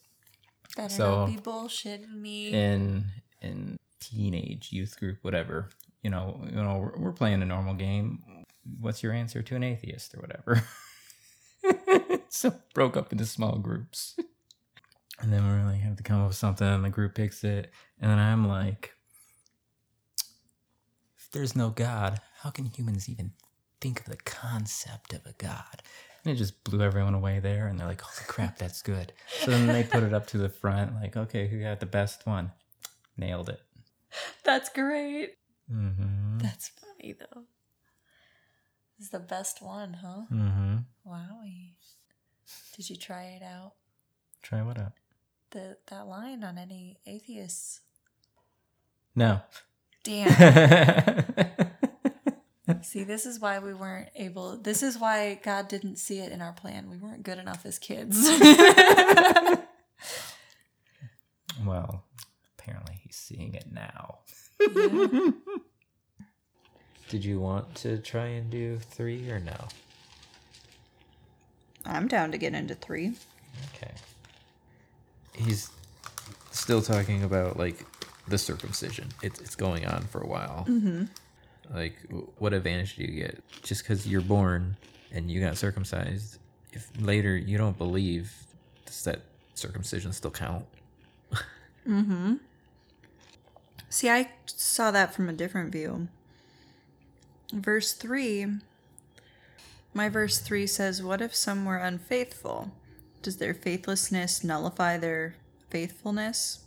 Better So- not be bullshitting me. In in teenage youth group, whatever. You know, you know, we're, we're playing a normal game. What's your answer to an atheist or whatever? so broke up into small groups. And then we really have to come up with something, and the group picks it, and then I'm like, if there's no God, how can humans even think of the concept of a God? And it just blew everyone away there, and they're like, holy crap, that's good. So then they put it up to the front, like, okay, who got the best one? Nailed it. That's great. Mm-hmm. That's funny though. This is the best one, huh? Mm-hmm. Wowie. Did you try it out? Try what out? The that line on any atheists. No. Damn. See, this is why we weren't able. This is why God didn't see it in our plan. We weren't good enough as kids. well, apparently he's seeing it now. Did you want to try and do three or no? I'm down to get into three. Okay. He's still talking about like the circumcision. It's it's going on for a while. Mm-hmm. Like, what advantage do you get just because you're born and you got circumcised? If later you don't believe, does that circumcision still count? See, I saw that from a different view. Verse 3, my verse 3 says, What if some were unfaithful? Does their faithlessness nullify their faithfulness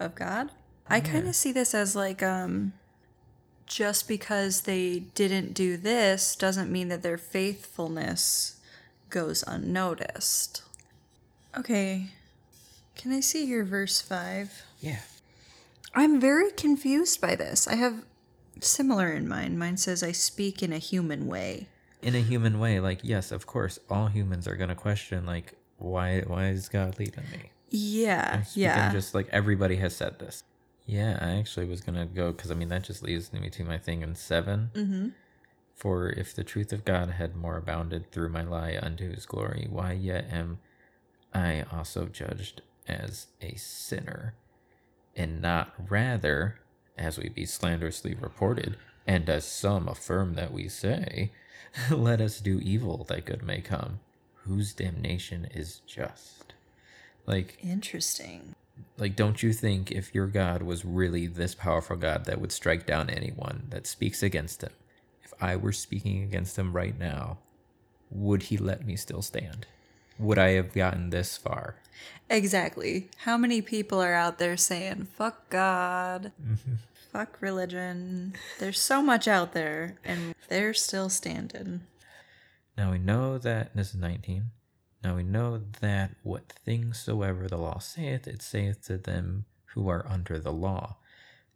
of God? I kind of see this as like, um, just because they didn't do this doesn't mean that their faithfulness goes unnoticed. Okay, can I see your verse 5? Yeah. I'm very confused by this. I have similar in mind. Mine says, I speak in a human way. In a human way, like yes, of course, all humans are gonna question like why why is God leading me? Yeah, I'm yeah. Just like everybody has said this. Yeah, I actually was gonna go because I mean that just leads me to my thing in 7 mm-hmm. For if the truth of God had more abounded through my lie unto His glory, why yet am I also judged as a sinner, and not rather, as we be slanderously reported, and as some affirm that we say, let us do evil that good may come, whose damnation is just. Like Interesting. like, don't you think if your God was really this powerful God that would strike down anyone that speaks against him, if I were speaking against him right now, would he let me still stand? Would I have gotten this far? Exactly. How many people are out there saying, fuck God, mm-hmm. fuck religion? There's so much out there, and they're still standing. Now we know that, this is 19. Now we know that what things soever the law saith, it saith to them who are under the law,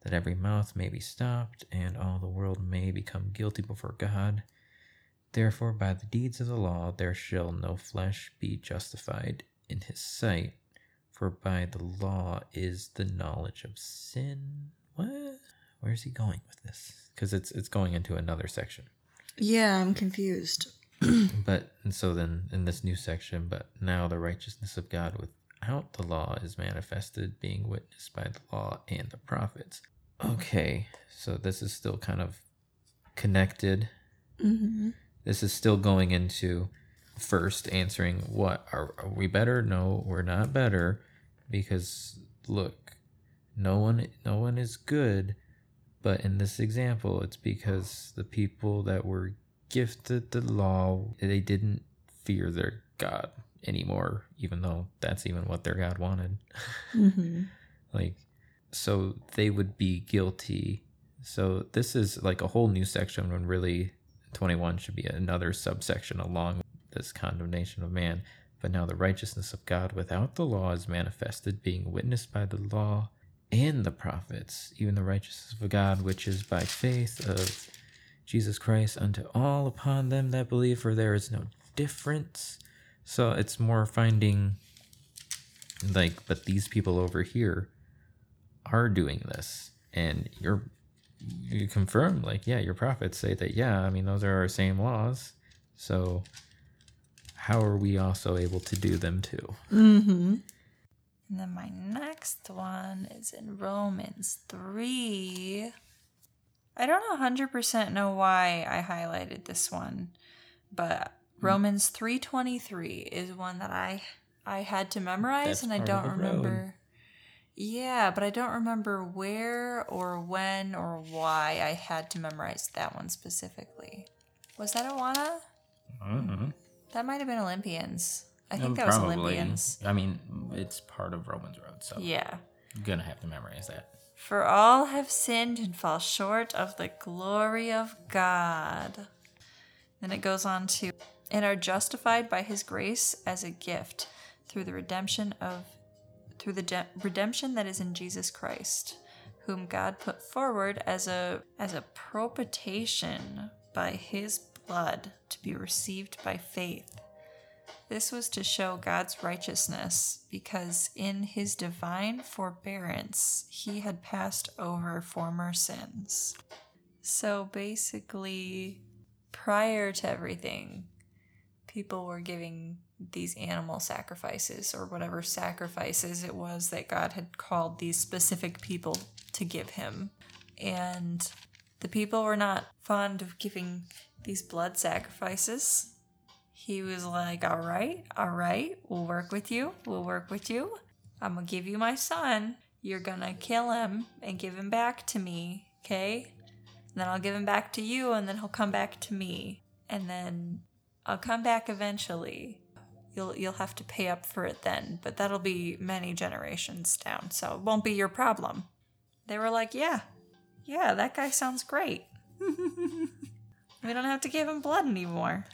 that every mouth may be stopped, and all the world may become guilty before God. Therefore, by the deeds of the law, there shall no flesh be justified in his sight, for by the law is the knowledge of sin. What? Where's he going with this? Because it's it's going into another section. Yeah, I'm confused. But and so then in this new section, but now the righteousness of God without the law is manifested, being witnessed by the law and the prophets. Okay, so this is still kind of connected. Mm-hmm. This is still going into first answering what are, are we better? No, we're not better because look, no one no one is good, but in this example, it's because the people that were gifted the law, they didn't fear their God anymore, even though that's even what their God wanted. Mm-hmm. like, so they would be guilty. So this is like a whole new section when really 21 should be another subsection along this condemnation of man. But now the righteousness of God without the law is manifested, being witnessed by the law and the prophets, even the righteousness of God, which is by faith of Jesus Christ unto all upon them that believe, for there is no difference. So it's more finding, like, but these people over here are doing this, and you're you confirm, like, yeah, your prophets say that, yeah, I mean, those are our same laws. So how are we also able to do them too? Mm-hmm. And then my next one is in Romans 3. I don't 100% know why I highlighted this one, but Romans 3:23 is one that I I had to memorize That's and I don't the road. remember Yeah, but I don't remember where or when or why I had to memorize that one specifically. Was that Awana? Mhm. That might have been Olympians. I think Um, that was probably. Olympians. I mean, it's part of Romans Road, so Yeah. I'm gonna have to memorize that. For all have sinned and fall short of the glory of God. Then it goes on to, and are justified by his grace as a gift through the redemption of, through the de- redemption that is in Jesus Christ, whom God put forward as a, as a propitiation by his blood to be received by faith. This was to show God's righteousness, because in his divine forbearance he had passed over former sins. So basically, prior to everything, people were giving these animal sacrifices or whatever sacrifices it was that God had called these specific people to give him. And the people were not fond of giving these blood sacrifices he was like, All right, all right, we'll work with you. We'll work with you. I'm going to give you my son. You're going to kill him and give him back to me, okay? And then I'll give him back to you, and then he'll come back to me. And then I'll come back eventually. You'll, you'll have to pay up for it then, but that'll be many generations down, so it won't be your problem. They were like, Yeah, yeah, that guy sounds great. we don't have to give him blood anymore.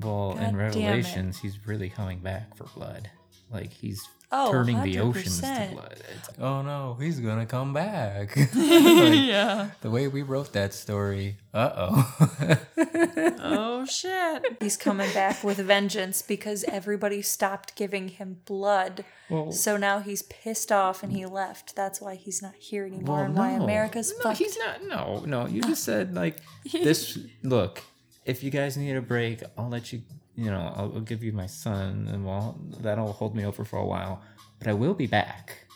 Well, God in. Revelations, he's really coming back for blood. Like he's Oh, turning the oceans to blood. Oh no, he's gonna come back. Like, yeah. the way we wrote that story. Uh oh. Oh shit. He's coming back with vengeance because everybody stopped giving him blood. well, So now he's pissed off and he left. That's why he's not here anymore well, and why no. America's no, fucked. he's not. No, no. You just said like this. Look, if you guys need a break, I'll let you. You know, I'll, I'll give you my son, and well, that'll hold me over for a while. But I will be back.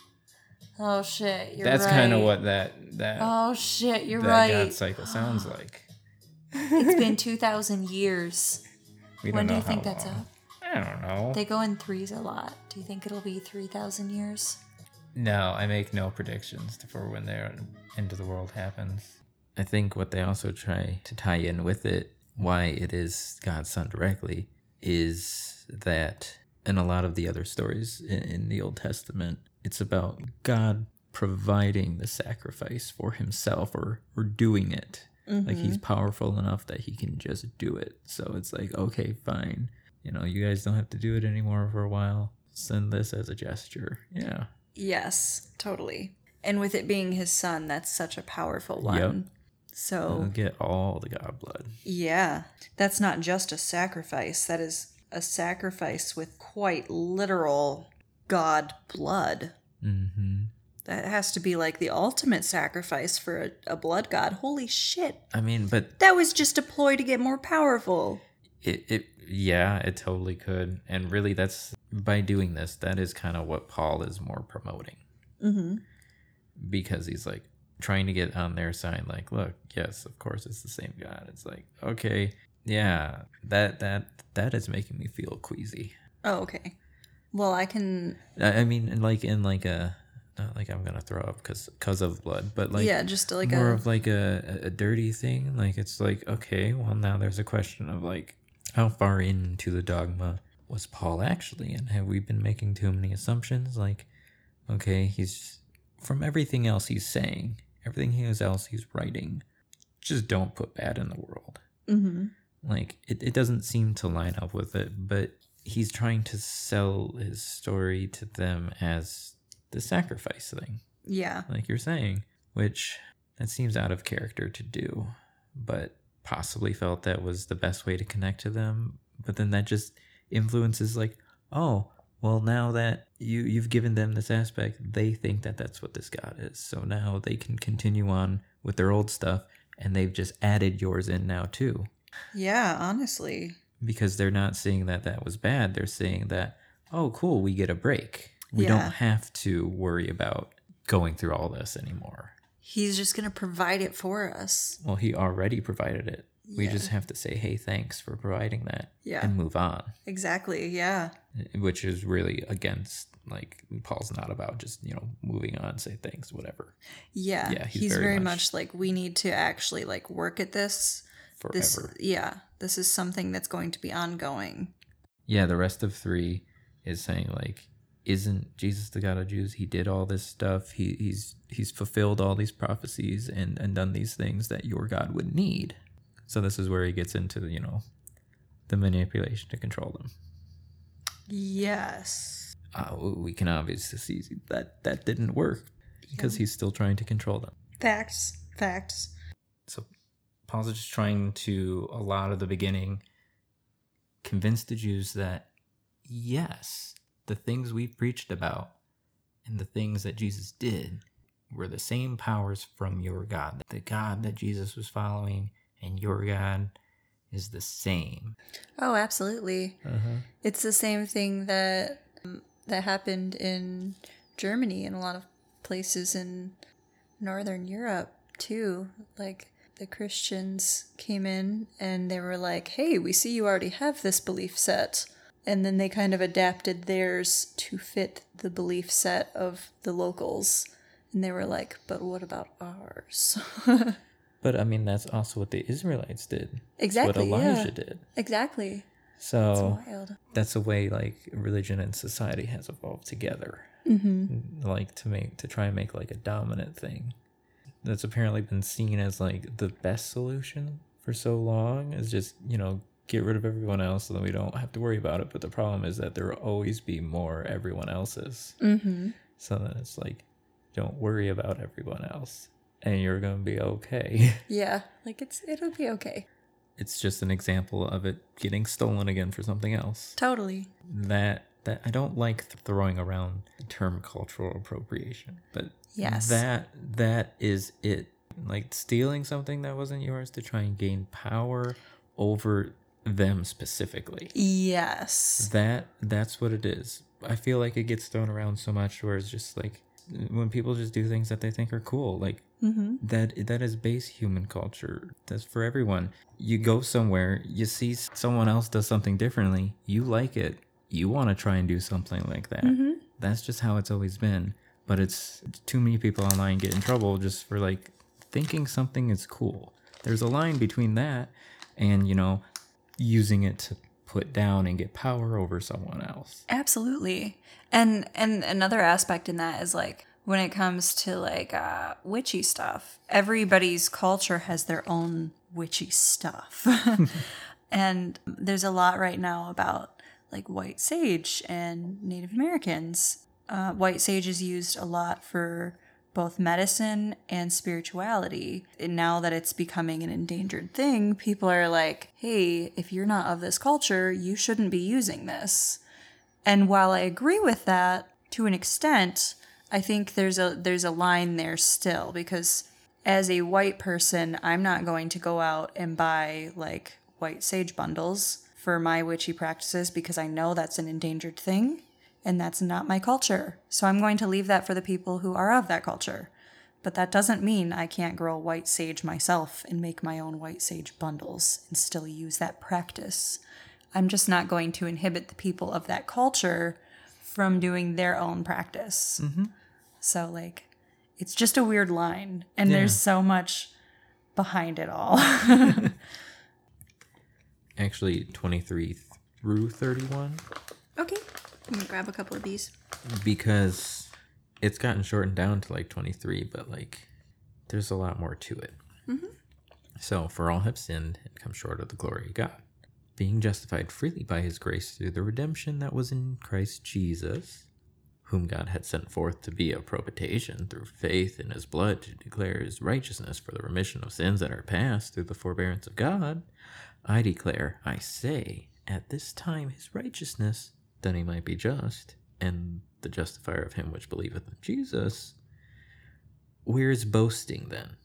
Oh shit, you're That's right. kind of what that that Oh shit, you're that right. God cycle sounds like. It's been 2,000 years. We When do you think how that's long. up? I don't know. They go in threes a lot. Do you think it'll be 3,000 years? No, I make no predictions for when their end of the world happens. I think what they also try to tie in with it, why it is God's son directly, is that in a lot of the other stories in, in the Old Testament, it's about God providing the sacrifice for himself or, or doing it. Like he's mm-hmm. powerful enough that he can just do it. So it's like, okay, fine. You know, you guys don't have to do it anymore for a while. Send this as a gesture. Yeah. Yes, totally. And with it being his son, that's such a powerful one. Yep. So, They'll get all the God blood. yeah, that's not just a sacrifice. That is a sacrifice with quite literal God blood. Mm-hmm. That has to be like the ultimate sacrifice for a, a blood god. Holy shit. I mean, but That was just a ploy to get more powerful. it, it yeah it totally could and really that's by doing this that is kind of what paul is more promoting Mm-hmm. because he's like trying to get on their side like look yes of course it's the same god it's like okay yeah that that that is making me feel queasy Oh, okay. Well, I can. i, I mean like in like a not like i'm gonna throw up because because of blood but like yeah, just like more a. of like a, a dirty thing. Like it's like, okay, well now there's a question of like how far into the dogma was Paul actually and have we been making too many assumptions? Like, okay, he's from everything else he's saying, everything he was else he's writing, just don't put bad in the world. mm-hmm. Like it, it doesn't seem to line up with it, but he's trying to sell his story to them as the sacrifice thing Yeah. like you're saying, which that seems out of character to do, but possibly felt that was the best way to connect to them. But then that just influences like, oh, well now that you you've given them this aspect, they think that that's what this god is. So now they can continue on with their old stuff and they've just added yours in now too Yeah, honestly. because they're not seeing that that was bad. They're saying that, oh, cool, we get a break. We Yeah. don't have to worry about going through all this anymore. He's just going to provide it for us. Well, he already provided it. We Yeah. just have to say, "Hey, thanks for providing that," Yeah. and move on. Exactly. Yeah. Which is really against like Paul's not about just you know moving on, say thanks, whatever, Yeah. Yeah, he's he's, very very, much- much, like we need to actually like work at this. forever. This yeah, this is something that's going to be ongoing. yeah, the rest of three is saying like, isn't Jesus the God of Jews? He did all this stuff. He he's he's fulfilled all these prophecies and and done these things that your God would need. So this is where he gets into you know the manipulation to control them. Yes. Uh, we can obviously see that that didn't work because he's still trying to control them. Facts. Facts. So Paul's just trying to, a lot of the beginning, convince the Jews that yes, the things we preached about and the things that Jesus did were the same powers from your God. The God that Jesus was following and your God is the same. Oh, absolutely. Uh-huh. It's the same thing that um, that happened in Germany and a lot of places in northern Europe too. Like the Christians came in and they were like, "Hey, we see you already have this belief set." And then they kind of adapted theirs to fit the belief set of the locals. And they were like, "But what about ours?" But I mean, that's also what the Israelites did. exactly. what Elijah yeah. did. Exactly. So wild. that's the way like religion and society has evolved together. Mhm. Like to make to try and make like a dominant thing. That's apparently been seen as like the best solution for so long is just, you know, get rid of everyone else so that we don't have to worry about it. But the problem is that there will always be more everyone else's. Mhm. So then it's like, don't worry about everyone else. And you're gonna be okay. Yeah, like it's it'll be okay. it's just an example of it getting stolen again for something else. Totally. That that I don't like throwing around the term cultural appropriation, but Yes. that that is it. Like stealing something that wasn't yours to try and gain power over them specifically. Yes. That that's what it is. I feel like it gets thrown around so much where it's just like when people just do things that they think are cool, like Mm-hmm. that that is base human culture. That's for everyone. You go somewhere you see someone else does something differently you like it you want to try and do something like that. Mm-hmm. that's just how it's always been. But it's too many people online get in trouble just for like thinking something is cool. There's a line between that and you know using it to put down and get power over someone else Absolutely. And and another aspect in that is like when it comes to like uh witchy stuff, everybody's culture has their own witchy stuff. and there's a lot right now about like white sage and Native Americans. Uh, white sage is used a lot for both medicine and spirituality. And now that it's becoming an endangered thing, people are like, hey, if you're not of this culture, you shouldn't be using this. And while I agree with that to an extent, I think there's a there's a line there still because as a white person, I'm not going to go out and buy like white sage bundles for my witchy practices because I know that's an endangered thing and that's not my culture. So I'm going to leave that for the people who are of that culture. But that doesn't mean I can't grow white sage myself and make my own white sage bundles and still use that practice. I'm just not going to inhibit the people of that culture from doing their own practice. Mm-hmm. So, like, it's just a weird line, and there's so much behind it all. actually 23 through 31 okay, I'm gonna grab a couple of these. because it's gotten shortened down to like 23 but like there's a lot more to it mm-hmm. so for all have sinned and come short of the glory of god being justified freely by his grace through the redemption that was in christ jesus whom god had sent forth to be a propitiation through faith in his blood to declare his righteousness for the remission of sins that are past through the forbearance of god i declare i say at this time his righteousness that he might be just and the justifier of him which believeth in Jesus. Where is boasting then?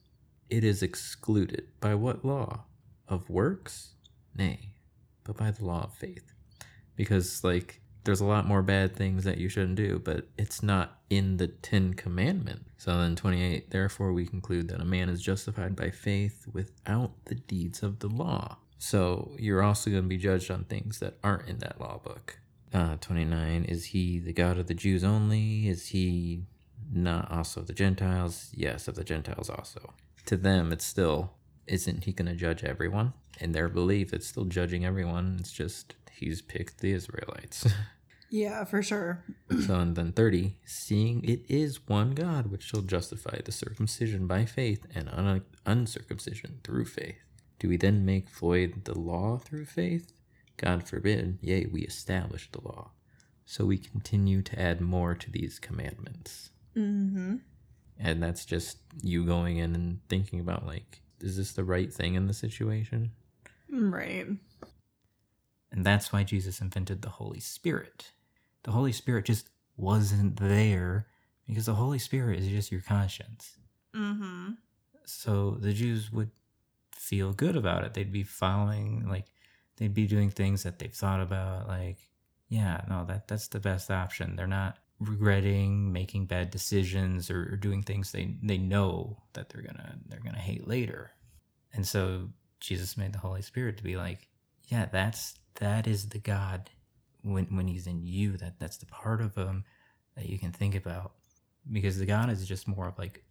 It is excluded. By what law? Of works? Nay, but by the law of faith. Because, like, there's a lot more bad things that you shouldn't do, but it's not in the Ten Commandment. So then 28, therefore we conclude that a man is justified by faith without the deeds of the law. So you're also going to be judged on things that aren't in that law book. Uh, 29, is he the God of the Jews only? Is he not also of the Gentiles? Yes, of the Gentiles also. To them, it's still, isn't he going to judge everyone? In their belief, it's still judging everyone. It's just he's picked the Israelites. Yeah, for sure. so and then 30, seeing it is one God which shall justify the circumcision by faith and un- uncircumcision through faith. Do we then make void the law through faith? God forbid, yea, we establish the law. So we continue to add more to these commandments. Mm-hmm. And that's just you going in and thinking about, like, is this the right thing in the situation? Right. And that's why Jesus invented the Holy Spirit. The Holy Spirit just wasn't there because the Holy Spirit is just your conscience. Mm-hmm. So the Jews would feel good about it. They'd be following, like, they'd be doing things that they've thought about, like, yeah, no, that that's the best option. They're not regretting making bad decisions or, or doing things they they know that they're gonna they're gonna hate later. And so Jesus made the Holy Spirit to be like, yeah, that's that is the God when when he's in you that that's the part of him that you can think about because the God is just more of like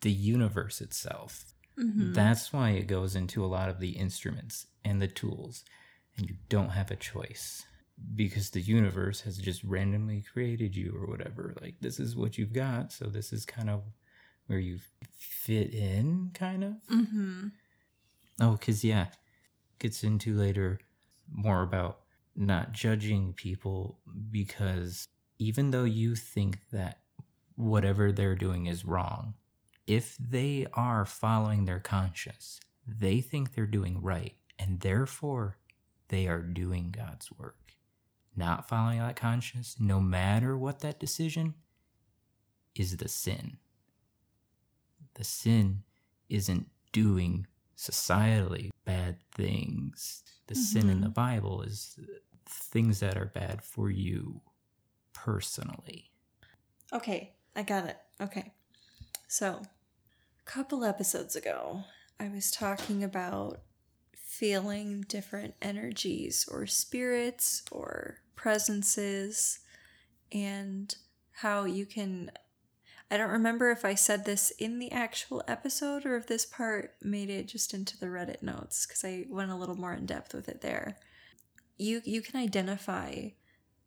the universe itself. Mm-hmm. That's why it goes into a lot of the instruments and the tools, and you don't have a choice because the universe has just randomly created you or whatever. Like, this is what you've got, so this is kind of where you fit in, kind of. Mm-hmm. Oh, because, yeah, gets into later more about not judging people because even though you think that whatever they're doing is wrong, if they are following their conscience, they think they're doing right, and therefore they are doing God's work. Not following that conscience, no matter what that decision, is the sin. The sin isn't doing societally bad things. The sin in mm-hmm. the Bible is things that are bad for you personally. Okay, I got it. Okay. So, a couple episodes ago, I was talking about feeling different energies or spirits or presences and how you can. I don't remember if I said this in the actual episode or if this part made it just into the Reddit notes because I went a little more in depth with it there. You you can identify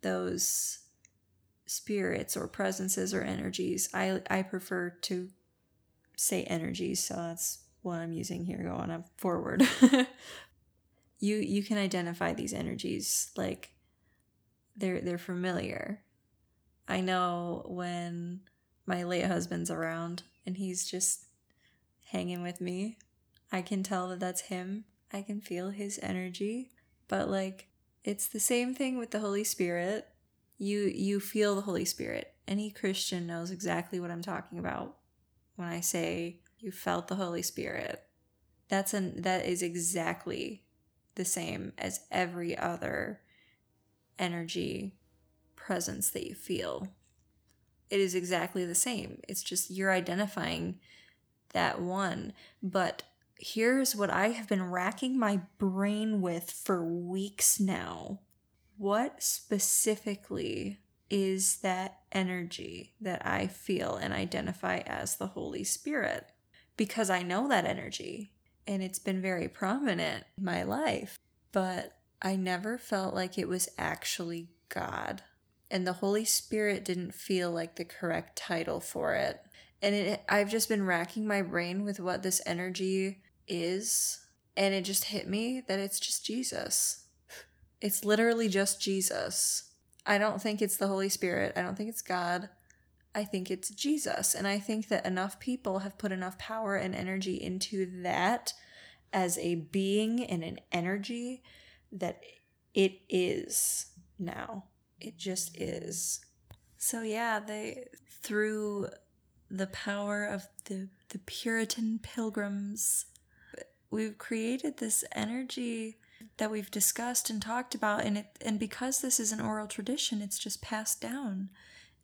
those spirits or presences or energies. I I prefer to say energies, so that's what I'm using here going up forward. you you can identify these energies like they're they're familiar. I know when my late husband's around and he's just hanging with me, I can tell that that's him. I can feel his energy, but like it's the same thing with the Holy Spirit you you feel the holy spirit any christian knows exactly what i'm talking about when i say you felt the holy spirit. That's an that is exactly the same as every other energy presence that you feel. It is exactly the same. It's just you're identifying that one. But here's what i have been racking my brain with for weeks now. What specifically is that energy that I feel and identify as the Holy Spirit? Because I know that energy and it's been very prominent in my life, but I never felt like it was actually God. And the Holy Spirit didn't feel like the correct title for it. And it, I've just been racking my brain with what this energy is. And it just hit me that it's just Jesus. It's literally just Jesus. I don't think it's the Holy Spirit. I don't think it's God. I think it's Jesus. And I think that enough people have put enough power and energy into that as a being and an energy that it is now. It just is. So yeah, they through the power of the the Puritan pilgrims, we've created this energy that we've discussed and talked about and it and because this is an oral tradition it's just passed down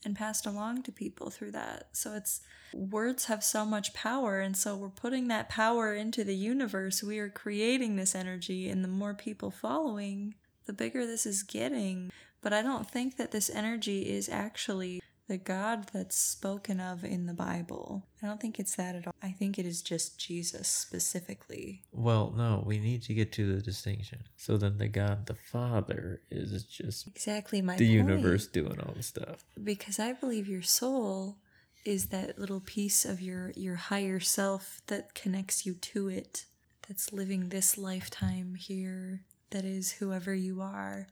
and passed along to people through that. So it's words have so much power and so we're putting that power into the universe. We are creating this energy and the more people following the bigger this is getting. But i don't think that this energy is actually the God that's spoken of in the Bible. I don't think it's that at all. I think it is just Jesus specifically. Well, no, we need to get to the distinction. So then the God the Father is just Exactly my the point. universe doing all the stuff. Because I believe your soul is that little piece of your your higher self that connects you to it. That's living this lifetime here. That is whoever you are.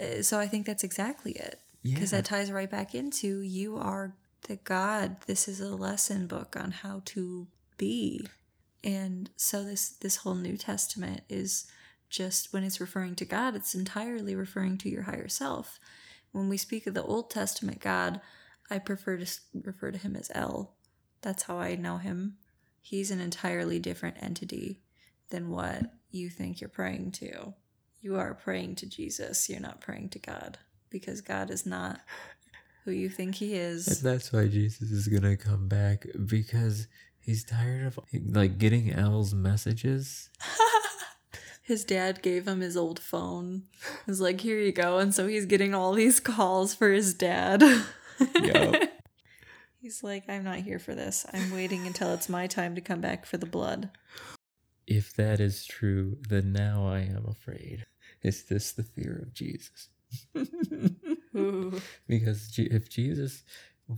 Uh, So I think that's exactly it. Because Yeah. that ties right back into you are the God. This is a lesson book on how to be, and so this this whole New Testament is just when it's referring to God, it's entirely referring to your higher self. When we speak of the Old Testament God, I prefer to refer to him as El. That's how I know him. He's an entirely different entity than what you think you're praying to. You are praying to Jesus. You're not praying to God because God is not who you think he And is. that's why Jesus is gonna come back because he's tired of like getting El's messages. His dad gave him his old phone. He was like, here you go. And so he's getting all these calls for his dad. Yup. He's like, I'm not here for this. I'm waiting until it's my time to come back for the blood. If that is true, then now I am afraid. Is this the fear of Jesus? Because Je- if Jesus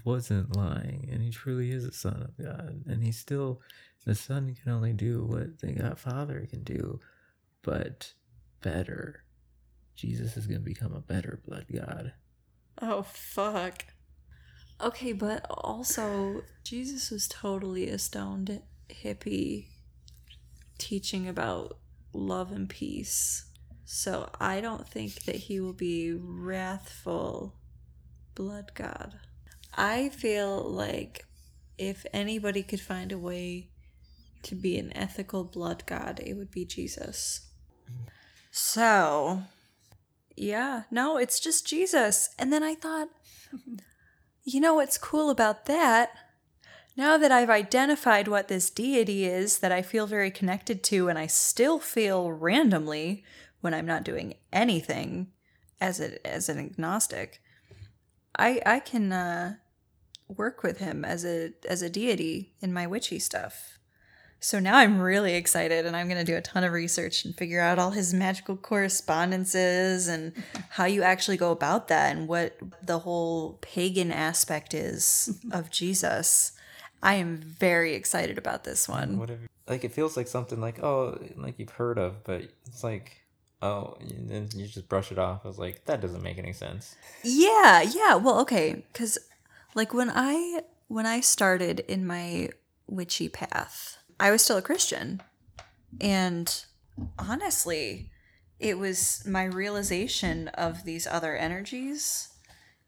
wasn't lying and he truly is the Son of God, and he's still the Son can only do what the God Father can do, but better. Jesus is going to become a better blood God. Oh, fuck. Okay, but also, Jesus was totally a stoned hippie teaching about love and peace. So I don't think that he will be wrathful blood god. I feel like if anybody could find a way to be an ethical blood god, it would be Jesus. So, yeah, no, it's just Jesus. And then I thought, you know what's cool about that? Now that I've identified what this deity is that I feel very connected to, and I still feel randomly when I'm not doing anything as a, as an agnostic, I I can uh, work with him as a as a deity in my witchy stuff. So now I'm really excited and I'm going to do a ton of research and figure out all his magical correspondences and how you actually go about that and what the whole pagan aspect is of Jesus. I am very excited about this one. Whatever. Like it feels like something like oh, like you've heard of, but it's like oh, then you just brush it off. I was like that doesn't make any sense. Yeah, yeah. Well, okay, cuz like when I when I started in my witchy path, I was still a Christian. And honestly, it was my realization of these other energies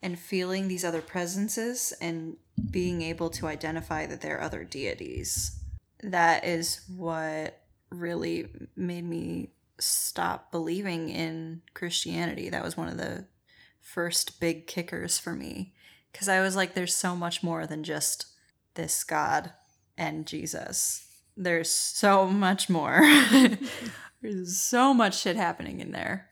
and feeling these other presences and being able to identify that they're other deities. That is what really made me stop believing in Christianity. That was one of the first big kickers for me because I was like, there's so much more than just this God and Jesus. There's so much more. there's so much shit happening in there.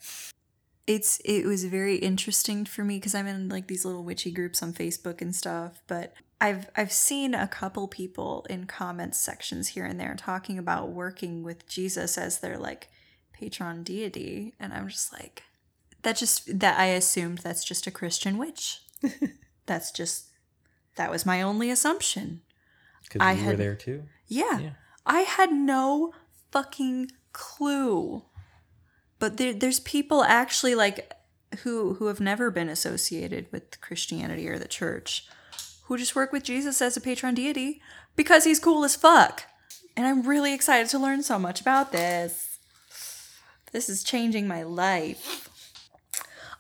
It's it was very interesting for me because I'm in like these little witchy groups on Facebook and stuff, but I've I've seen a couple people in comments sections here and there talking about working with Jesus as their like patron deity, and I'm just like that just that I assumed that's just a Christian witch. that's just that was my only assumption. Because I you were had- there too. Yeah. Yeah. I had no fucking clue. But there, there's people actually like who who have never been associated with Christianity or the church who just work with Jesus as a patron deity because he's cool as fuck. And I'm really excited to learn so much about this. This is changing my life.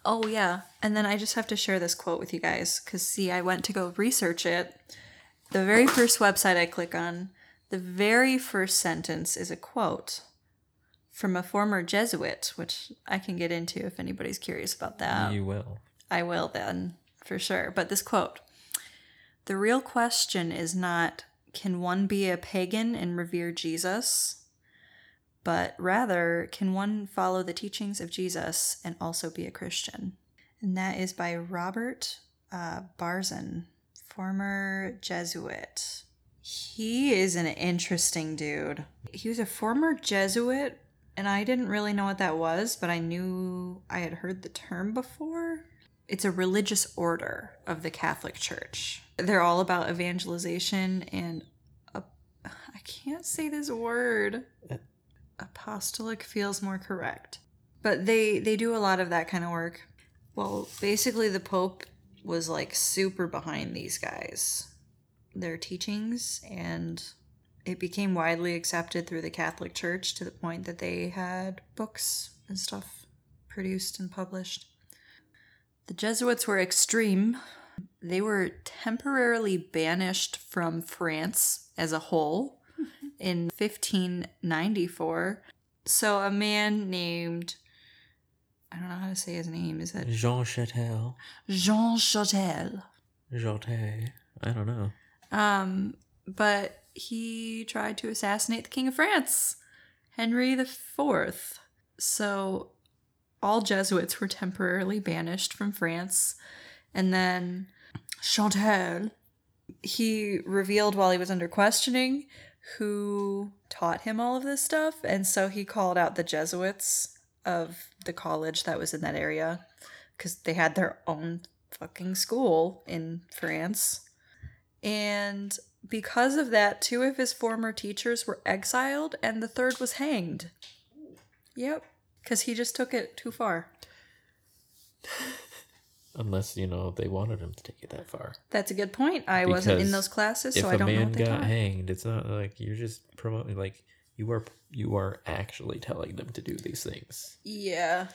Oh yeah, and then I just have to share this quote with you guys cuz see I went to go research it the very first website I click on, the very first sentence is a quote from a former Jesuit, which I can get into if anybody's curious about that. you will. I will then, for sure. But this quote The real question is not, can one be a pagan and revere Jesus? But rather, can one follow the teachings of Jesus and also be a Christian? And that is by Robert uh, Barzan, former Jesuit. He is an interesting dude. He was a former Jesuit, and I didn't really know what that was, but I knew I had heard the term before. It's a religious order of the Catholic Church. They're all about evangelization and I can't say this word. Apostolic feels more correct. But they they do a lot of that kind of work. Well, basically the pope was like super behind these guys, their teachings and it became widely accepted through the Catholic Church to the point that they had books and stuff produced and published. The Jesuits were extreme. They were temporarily banished from France as a whole in 1594. So a man named I don't know how to say his name. Is it Jean Chatel. Jean Chatel? Jotet. I don't know. Um, but he tried to assassinate the King of France, Henry the Fourth. So all Jesuits were temporarily banished from France. And then Chantal, he revealed while he was under questioning who taught him all of this stuff. And so he called out the Jesuits of the college that was in that area because they had their own fucking school in France. And because of that, two of his former teachers were exiled and the third was hanged. Yep. Because he just took it too far. Unless, you know, they wanted him to take it that far. That's a good point. I wasn't in those classes, so I don't know man what they got taught. hanged, it's not like you're just promoting like you are you are actually telling them to do these things. Yeah.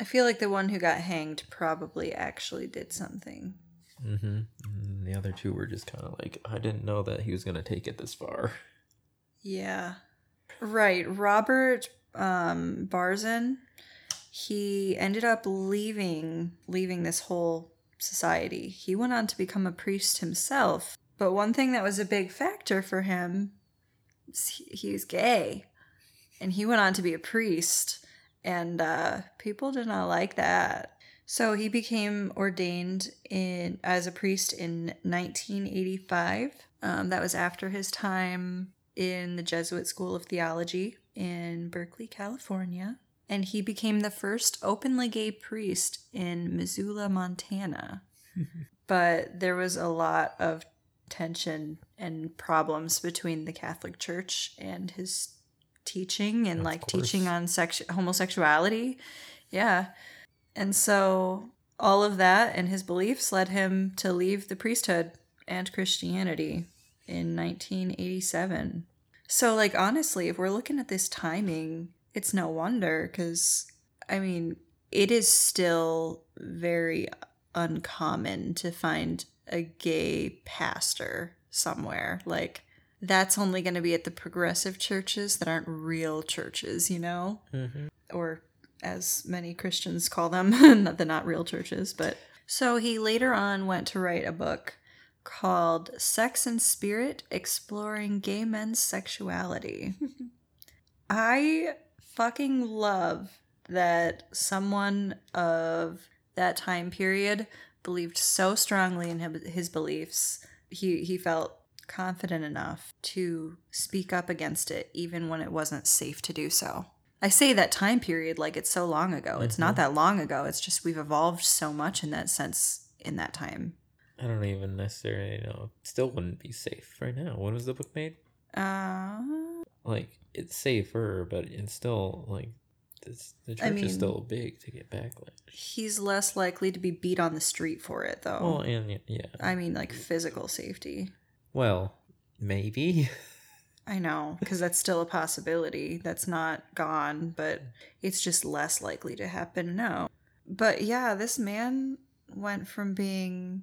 I feel like the one who got hanged probably actually did something. Mm-hmm. And the other two were just kind of like, I didn't know that he was gonna take it this far. Yeah. Right. Robert um Barzan, he ended up leaving leaving this whole society. He went on to become a priest himself. But one thing that was a big factor for him he, he was gay. And he went on to be a priest and uh people did not like that. So he became ordained in as a priest in 1985. Um, that was after his time in the Jesuit School of Theology in Berkeley, California. And he became the first openly gay priest in Missoula, Montana. but there was a lot of tension and problems between the Catholic Church and his teaching and Of like course. teaching on sex- homosexuality. Yeah. And so all of that and his beliefs led him to leave the priesthood and Christianity in 1987. So, like, honestly, if we're looking at this timing, it's no wonder because, I mean, it is still very uncommon to find a gay pastor somewhere. Like, that's only going to be at the progressive churches that aren't real churches, you know? Mm-hmm. or as many Christians call them, the not real churches, but so he later on went to write a book called Sex and Spirit Exploring Gay Men's Sexuality. I fucking love that someone of that time period believed so strongly in his beliefs. He he felt confident enough to speak up against it even when it wasn't safe to do so. I say that time period like it's so long ago. It's not that long ago. It's just we've evolved so much in that sense in that time. I don't even necessarily know. Still wouldn't be safe right now. When was the book made? Uh, Like it's safer, but it's still like this, the church mean- is still big to get backlash. he's less likely to be beat on the street for it though. Well, and yeah, I mean like physical safety. well, maybe. I know, because that's still a possibility. That's not gone, but it's just less likely to happen now. But yeah, this man went from being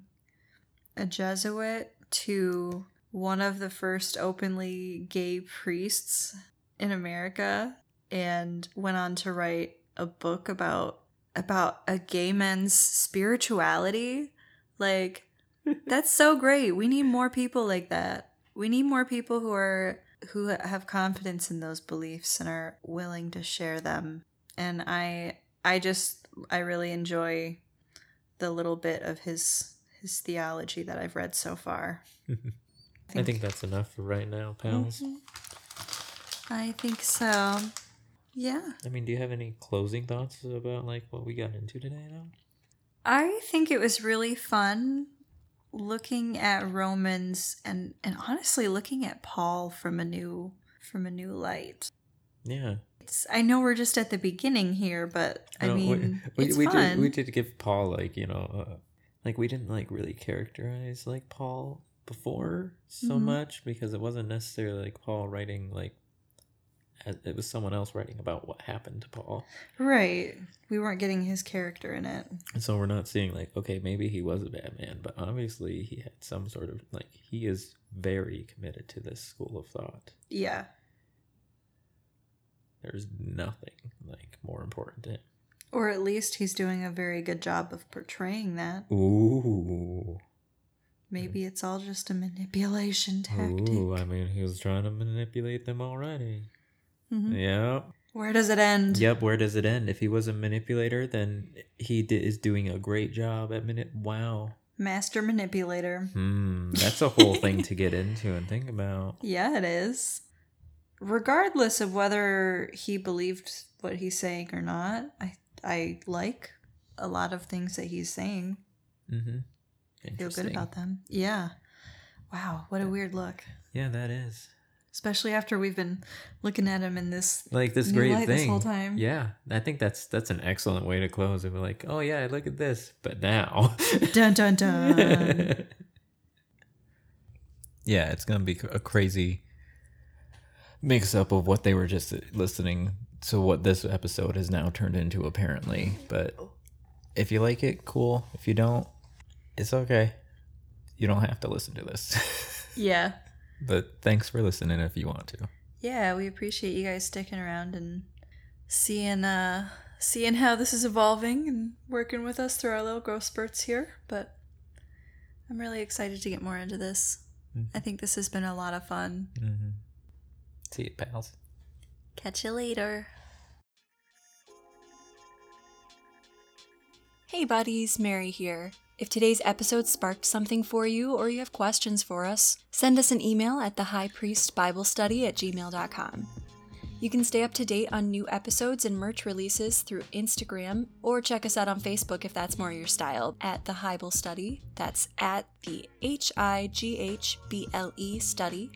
a Jesuit to one of the first openly gay priests in America. and went on to write a book about about a gay man's spirituality. Like that's so great. We need more people like that. We need more people who are who have confidence in those beliefs and are willing to share them. And I I just I really enjoy the little bit of his his theology that I've read so far. I think that's enough for right now, pals. I think so. Yeah. I mean, do you have any closing thoughts about like what we got into today, though? I think it was really fun looking at Romans and and honestly looking at Paul from a new from a new light. Yeah. It's, I know we're just at the beginning here, but I No, we- mean, we, it's we fun. did we did give Paul like you know, uh, like we didn't like really characterize like Paul before so Mhm. much because it wasn't necessarily like Paul writing like it was someone else writing about what happened to Paul. Right. We weren't getting his character in it. And so we're not seeing like, okay, maybe he was a bad man, but obviously he had some sort of like he is very committed to this school of thought. Yeah. There's nothing like more important to him. Or at least he's doing a very good job of portraying that. Ooh. Maybe it's all just a manipulation tactic. Ooh, I mean he was trying to manipulate them already. Mhm. Yep. Where does it end? Yep, where does it end? If he was a manipulator, then he di- is doing a great job at minute. Wow. Master manipulator. Hmm, that's a whole thing to get into and think about. Yeah, it is. Regardless of whether he believed what he's saying or not, I I like a lot of things that he's saying. Mm-hmm. Feel good about them. Yeah. Wow, what a weird look. Yeah, that is. Especially after we've been looking at him in this like this great thing this whole time. Yeah, I think that's that's an excellent way to close. And be like, oh yeah, look at this, but now. Dun dun dun. Yeah, it's gonna be a crazy mix up of what they were just uh, listening to what this episode has now turned into apparently. But if you like it, cool. If you don't, it's okay. You don't have to listen to this. yeah. but thanks for listening if you want to. Yeah, we appreciate you guys sticking around and seeing uh seeing how this is evolving and working with us through our little growth spurts here. But I'm really excited to get more into this. I think this has been a lot of fun. mm-hmm. See you, pals. Catch you later. Hey buddies, Mary here. If today's episode sparked something for you or you have questions for us, send us an email at thehighpriestbiblestudy at gmail.com. You can stay up to date on new episodes and merch releases through Instagram or check us out on Facebook if that's more your style at The Highble Study. That's at the H I G H B L E study.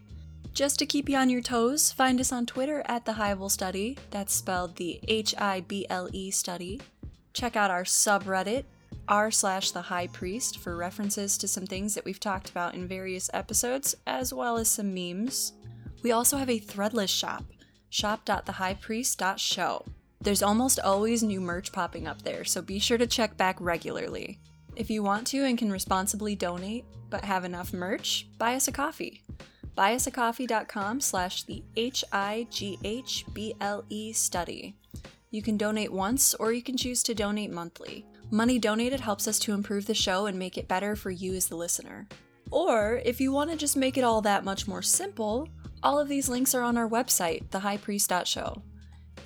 Just to keep you on your toes, find us on Twitter at The Highble Study. That's spelled the H I B L E study. Check out our subreddit, r slash the high priest, for references to some things that we've talked about in various episodes, as well as some memes. We also have a threadless shop, shop.thehighpriest.show. There's almost always new merch popping up there, so be sure to check back regularly. If you want to and can responsibly donate, but have enough merch, buy us a coffee. Buyusacoffee.com slash the H-I-G-H-B-L-E study. You can donate once or you can choose to donate monthly. Money donated helps us to improve the show and make it better for you as the listener. Or if you want to just make it all that much more simple, all of these links are on our website, thehighpriest.show.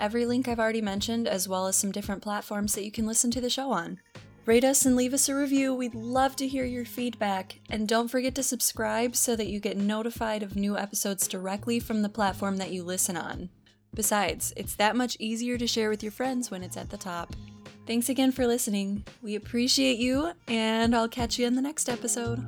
Every link I've already mentioned, as well as some different platforms that you can listen to the show on. Rate us and leave us a review. We'd love to hear your feedback. And don't forget to subscribe so that you get notified of new episodes directly from the platform that you listen on. Besides, it's that much easier to share with your friends when it's at the top. Thanks again for listening. We appreciate you, and I'll catch you in the next episode.